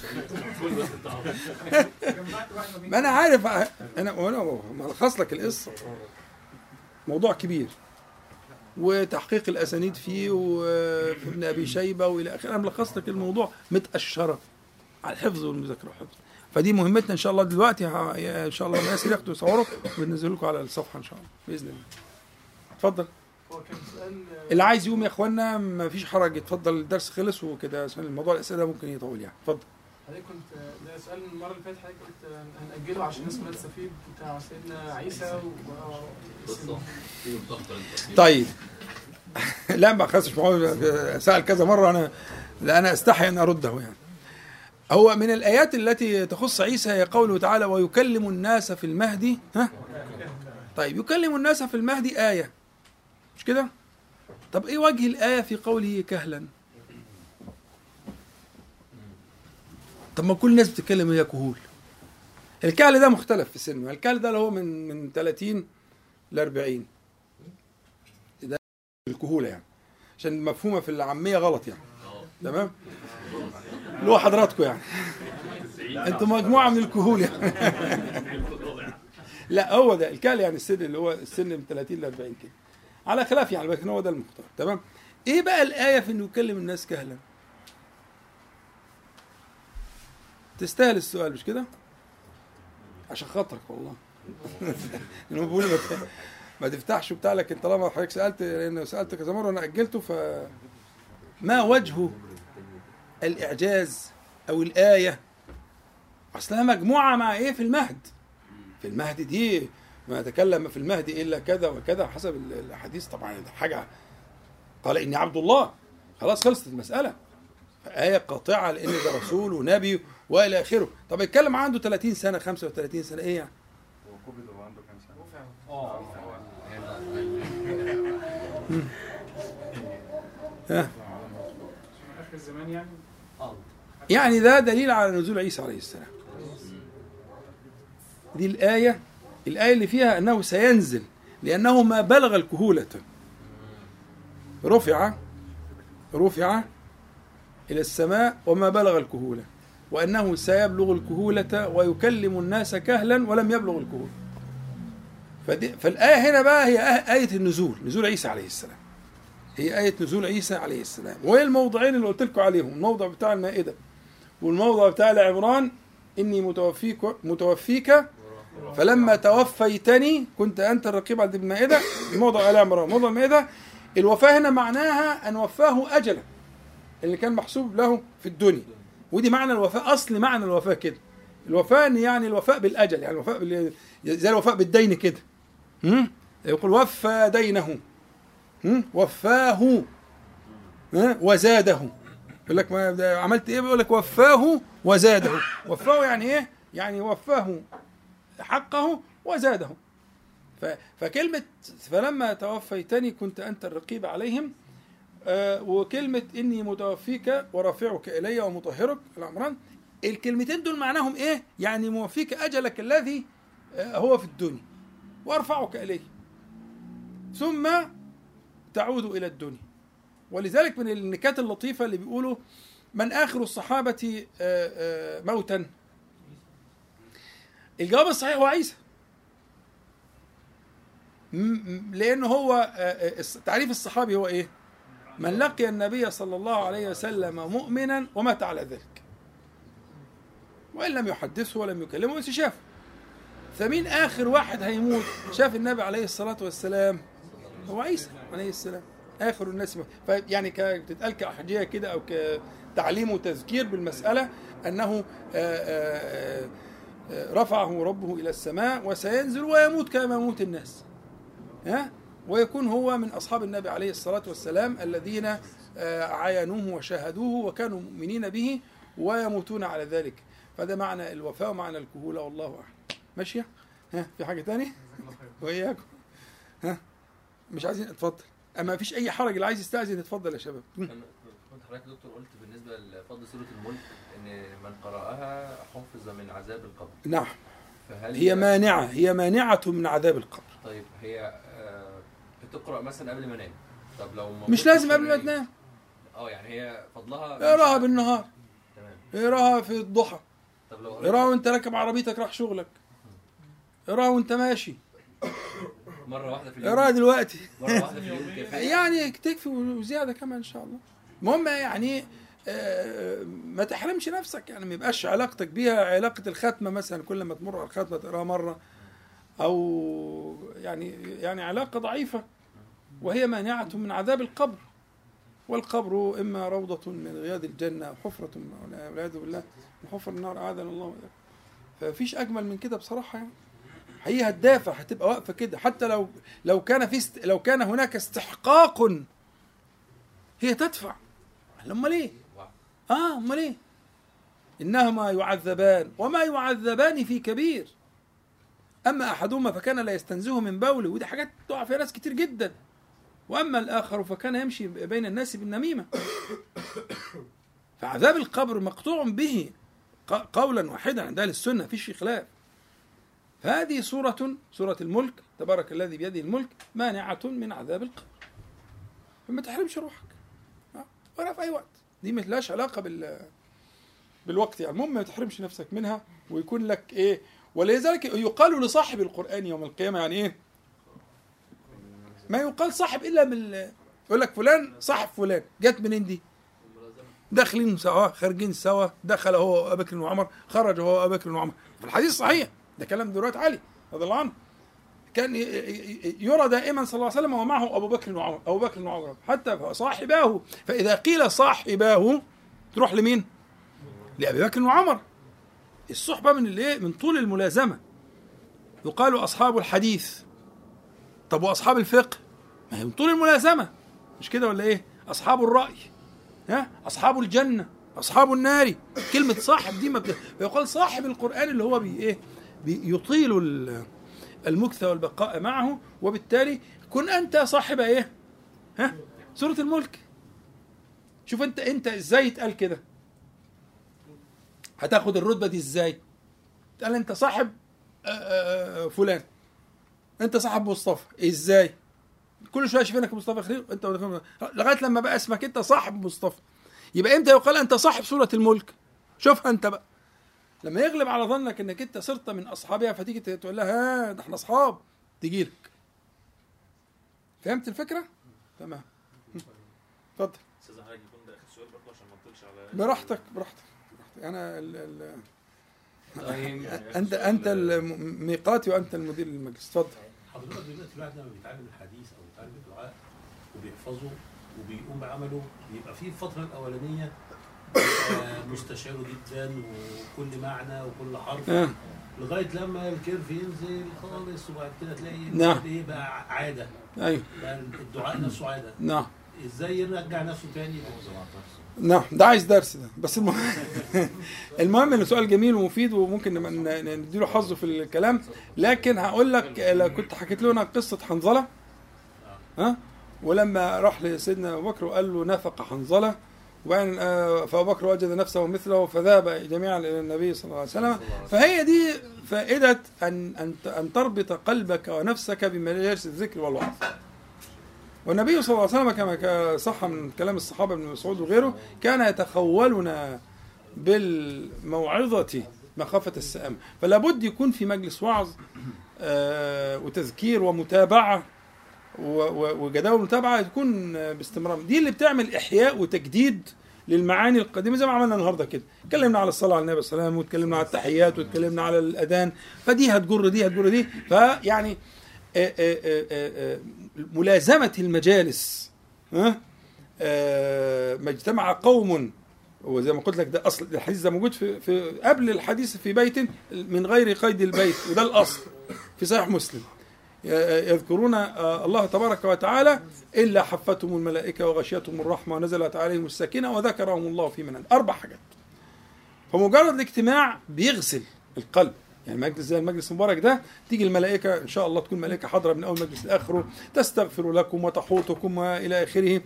ما أنا عارف. أنا وأنا ملخص لك القصة. موضوع كبير. وتحقيق الأسانيد فيه وفي ابن أبي شيبة وإلى آخره. أنا ملخص لك الموضوع متقشره على الحفظ والمذاكرة والحفظ. فدي مهمتنا إن شاء الله دلوقتي. إن شاء الله ياسر ياخدوا يصوروا وننزل لكم على الصفحة إن شاء الله بإذن الله. اتفضل. هو كان سؤال اللي عايز يقوم يا إخوانا ما فيش حرج اتفضل الدرس خلص وكده عشان الموضوع الأسئلة ده ممكن يطول يعني. اتفضل. حضرتك كنت ده سؤال من المرة اللي فاتت حضرتك قلت هنأجله عشان الناس كلها تستفيد بتاع سيدنا عيسى و طيب. [laughs] لا ما معقول سأل كذا مرة أنا لا أنا أستحي أن أرده يعني. هو من الآيات التي تخص عيسى هي قوله تعالى ويكلم الناس في المهدي ها؟ طيب يكلم الناس في المهدي آية. مش كده؟ طب إيه وجه الآية في قوله كهلا؟ طب ما كل الناس بتتكلم هي كهول. الكهل ده مختلف في السن. الكهل ده اللي هو من من 30 ل 40 ده الكهوله يعني. عشان مفهومة في العامية غلط يعني. تمام؟ اللي هو حضراتكم يعني. أنتوا مجموعة من الكهول يعني. [laughs] لا هو ده. الكهل يعني السن اللي هو السن من 30 ل 40 كده. على خلاف يعني لكن هو ده المختار تمام؟ إيه بقى الآية في إنه يكلم الناس كهلا؟ تستاهل السؤال مش كده؟ عشان خاطرك والله. [laughs] ما تفتحش وبتاع لكن طالما حضرتك سألت لأن سألت كذا مرة أنا أجلته ف ما وجه الإعجاز أو الآية. اصلها مجموعة مع إيه في المهد؟ في المهد دي ما تكلم في المهد إلا كذا وكذا حسب ال- الحديث. طبعا ده حاجة قال إني عبد الله. خلاص خلصت المسألة. آية قاطعة لأن ده رسول ونبي وإلى آخره. طب يتكلم عنده 30 سنة 35 سنة إيه يعني؟ هو وهو عنده كام سنة؟ مم. ها آخر الزمان يعني؟ يعني ده دليل على نزول عيسى عليه السلام. دي الآية الآية اللي فيها أنه سينزل لأنه ما بلغ الكهولة. رفع رفع إلى السماء وما بلغ الكهولة. وأنه سيبلغ الكهولة ويكلم الناس كهلا ولم يبلغ الكهولة. فالآية هنا بقى هي آه- آية النزول نزول عيسى عليه السلام. هي آية نزول عيسى عليه السلام. وهي الموضعين اللي قلت لكم عليهم الموضع بتاع المائدة. والموضع بتاع العمران إني متوفيك متوفيك فلما توفيتني كنت أنت الرقيب عند المائدة الموضع آل عمران موضع المائدة الوفاة هنا معناها أن وفاه أجلا اللي كان محسوب له في الدنيا ودي معنى الوفاء أصل معنى الوفاة كده الوفاء يعني الوفاء بالأجل يعني الوفاء. زي الوفاء بالدين كده؟ يقول وفى دينه؟ وفاه؟ وزاده يقول لك ما عملت إيه؟ بيقول لك وفاه وزاده. وفاه يعني إيه؟ يعني وفاه حقه وزاده. فكلمة فلما توفيتني كنت أنت الرقيب عليهم آه، وكلمة إني متوفيك ورافعك إلي ومطهرك العمران الكلمتين دول معناهم إيه؟ يعني موفيك أجلك الذي آه، هو في الدنيا وأرفعك إليه ثم تعود إلى الدنيا. ولذلك من النكات اللطيفة اللي بيقولوا من آخر الصحابة آه، آه، موتا. الجواب الصحيح هو عيسى. لأنه هو آه، تعريف الصحابي هو إيه؟ من لقي النبي صلى الله عليه وسلم مؤمنا ومات على ذلك. وإن لم يحدثه ولم يكلمه بس شافه فمين آخر واحد هيموت؟ شاف النبي عليه الصلاة والسلام. هو عيسى عليه السلام. آخر الناس فيعني ك- بتتقال كاحجيه كده أو كتعليم وتذكير بالمسألة أنه آه، آه، آه، رفعه ربه إلى السماء وسينزل ويموت كما يموت الناس. ها؟ ويكون هو من أصحاب النبي عليه الصلاة والسلام الذين عاينوه وشاهدوه وكانوا مؤمنين به ويموتون على ذلك. فده معنى الوفاء ومعنى الكهولة والله أعلم. ماشية؟ ها في حاجة تانية؟ وإياكم. ها؟ مش عايزين؟ اتفضل. أما فيش أي حرج اللي عايز يستأذن اتفضل يا شباب. كنت حضرتك دكتور قلت بالنسبة لفضل سوره الملك إن من قرأها حفظ من عذاب القبر. نعم. فهل هي مانعة هي مانعة من عذاب القبر. طيب هي آه، بتقرأ مثلا قبل ما انام طب لو مش لازم قبل ما تنام. آه يعني هي فضلها اقراها بالنهار. تمام. اقراها في الضحى. طب لو اقراها وانت راكب عربيتك رايح شغلك. اقراها وانت ماشي. مرة واحدة في اليوم. اقراها دلوقتي. مرة واحدة في اليوم [laughs] يعني تكفي وزيادة كمان إن شاء الله. المهم يعني آه، ما تحرمش نفسك يعني ما يبقاش علاقتك بيها علاقة الختمة مثلا كل ما تمر على الختمة تقراها مرة. أو يعني يعني علاقة ضعيفة وهي مانعة من عذاب القبر. والقبر إما روضة من رياض الجنة أو حفرة والعياذ بالله من حفر النار أعاذنا الله وإياكم. ففيش أجمل من كده بصراحة يعني. هي هتدافع هتبقى واقفة كده. حتى لو لو كان في است... لو كان هناك استحقاق هي تدفع. أمال إيه؟ آه أمال إيه؟ إنهما يعذبان. وما يعذبان في كبير. أما أحدهما فكان لا يستنزه من بوله. ودي حاجات تقع فيها ناس كتير جدا. وأما الآخر فكان يمشي بين الناس بالنميمة. فعذاب القبر مقطوع به. قولا واحدا. عند أهل السنة فيش في خلاف. هذه سورة سورة الملك تبارك الذي بيده الملك مانعة من عذاب القبر. فما تحرمش روحك. ولا في أي وقت. دي ملهاش علاقة بال بالوقت يعني. المهم ما تحرمش نفسك منها ويكون لك إيه. ولذلك يقال لصاحب القرآن يوم القيامة يعني إيه. ما يقال صاحب إلا من يقول لك فلان صاحب فلان. جت منين دي؟ داخلين سوا خارجين سوا. دخل هو وابو بكر وعمر خرج هو وابو بكر وعمر. في الحديث صحيح. ده كلام دلوقتي علي رضي الله عنه. كان يرى دائما صلى الله عليه وسلم ومعه أبو بكر وعمر أبو بكر وعمر. حتى صاحباه. فإذا قيل صاحباه تروح لمين؟ لأبي بكر وعمر. الصحبة من الايه؟ من طول الملازمة. يقال أصحاب الحديث. طب وأصحاب الفقه؟ ما هي من طول الملازمة. مش كده ولا إيه؟ أصحاب الرأي. ها؟ أصحاب الجنة. أصحاب النار. كلمة صاحب دي ما بت... يقال صاحب القرآن اللي هو بي إيه؟ بيطيل ال- المكث والبقاء معه وبالتالي كن أنت صاحب إيه؟ ها؟ سوره الملك. شوف انت أنت إزاي يتقال كده؟ هتاخد الرتبة دي إزاي؟ تقال أنت صاحب آه، آه، آه، فلان. أنت صاحب مصطفى. إزاي؟ كل شوية شايفينك مصطفى خير أنت لغاية لما بقى اسمك أنت صاحب مصطفى. يبقى إمتى يقال أنت صاحب سوره الملك؟ شوفها أنت بقى. لما يغلب على ظنك إنك أنت صرت من أصحابها فتيجي تقول لها ها ده إحنا أصحاب. تجي لك. فهمت الفكرة؟ تمام. اتفضل. أستاذ حاجة يكون ده آخر سؤال برضه عشان ما نطولش على براحتك براحتك براحتك. أنا ال ال طيب. [laughs] أنت أنت الميقاتي وأنت المدير المجلس اتفضل. حضرتك دلوقتي الواحد لما بيتعلم الحديث أو بيتعلم الدعاء وبيحفظه وبيقوم بعمله بيبقى فيه الفترة الأولانية بيبقى مستشعره جدا وكل معنى وكل حرف. آه. لغاية لما الكيرف ينزل خالص وبعد كده تلاقي نعم. إيه بقى عادة. أيوه. بقى الدعاء نفسه عادة. نعم. إزاي يرجع نفسه تاني؟ نعم. ده عايز درس ده. بس المهم [laughs] المهم إنه سؤال جميل ومفيد وممكن نديله حظه في الكلام. لكن هقول لك لو كنت حكيت لنا قصة حنظلة. ها؟ ولما راح لسيدنا أبو بكر وقال له نفق حنظلة وبعدين آه، فأبو بكر وجد نفسه مثله فذهب جميعا إلى النبي صلى الله عليه وسلم. فهي دي فائدة أن أن أن تربط قلبك ونفسك بمجالس الذكر والوعظ. والنبي صلى الله عليه وسلم كما صح من كلام الصحابة ابن مسعود وغيره كان يتخولنا بالموعظة مخافة السآم. فلا بد يكون في مجلس وعظ آه، وتذكير ومتابعة و- و- وجداول متابعه تكون باستمرار. دي اللي بتعمل إحياء وتجديد للمعاني القديمة زي ما عملنا النهارده كده. اتكلمنا على الصلاة على النبي صلى الله عليه وسلم واتكلمنا على التحيات واتكلمنا على الأذان. فدي هتجر دي هتجر دي. فيعني آه، آه، آه، ملازمة المجالس ها؟ ما اجتمع قوم. وزي ما قلت لك ده أصل الحديث ده موجود في, في قبل الحديث في بيت من غير قيد البيت وده الأصل في صحيح مسلم. يذكرون آه، الله تبارك وتعالى إلا حفتهم الملائكة وغشيتهم الرحمة ونزلت عليهم السكينة وذكرهم الله في من أربع حاجات. فمجرد الاجتماع بيغسل القلب. يعني مجلس زي المجلس المبارك ده تيجي الملائكة إن شاء الله تكون ملائكة حاضرة من أول مجلس لآخره تستغفر لكم وتحوطكم وإلى آخره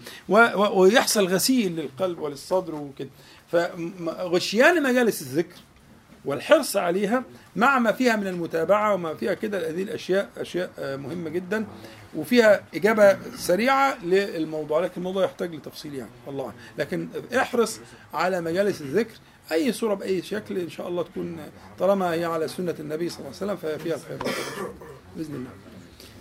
ويحصل غسيل للقلب وللصدر وكده. فغشيان مجالس الذكر والحرص عليها مع ما فيها من المتابعة وما فيها كده. هذه الأشياء أشياء آه، مهمة جدا وفيها إجابة سريعة للموضوع لكن الموضوع يحتاج لتفصيل يعني أعلم. لكن احرص على مجالس الذكر أي صورة بأي شكل إن شاء الله تكون طالما هي على سنة النبي صلى الله عليه وسلم فهي فيها الخير بإذن الله.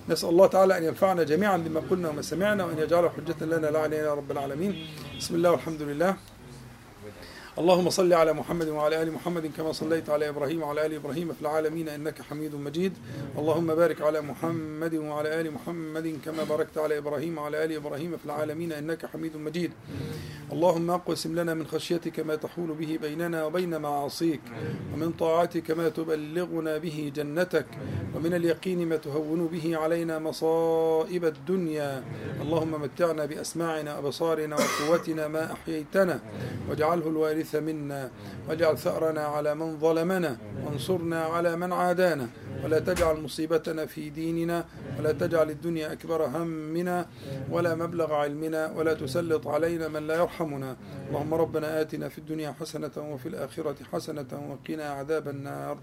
نسأل الله تعالى أن ينفعنا جميعا بما قلنا وما سمعنا وأن يجعله حجة لنا لا علينا رب العالمين. بسم الله والحمد لله. اللهم صل على محمد وعلى آل محمد كما صليت على إبراهيم وعلى آل إبراهيم في العالمين إنك حميد مجيد. اللهم بارك على محمد وعلى آل محمد كما باركت على إبراهيم وعلى آل إبراهيم في العالمين إنك حميد مجيد. اللهم اقسم لنا من خشيتك ما تحول به بيننا وبين معاصيك ومن طاعتك ما تبلغنا به جنتك ومن اليقين ما تهون به علينا مصائب الدنيا. اللهم متعنا بأسماعنا وأبصارنا وقوتنا ما أحييتنا واجعله الوارث منا واجعل ثأرنا على من ظلمنا وانصرنا على من عادانا. ولا تجعل مصيبتنا في ديننا ولا تجعل الدنيا أكبر همنا ولا مبلغ علمنا ولا تسلط علينا من لا يرحمنا. اللهم ربنا آتنا في الدنيا حسنة وفي الآخرة حسنة وقنا عذاب النار.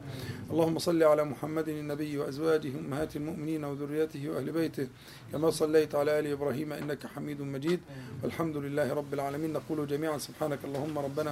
اللهم صل على محمد النبي وأزواجه أمهات المؤمنين وذريته وأهل بيته. كما صليت على آل إبراهيم إنك حميد مجيد. والحمد لله رب العالمين. نقول جميعا سبحانك اللهم ربنا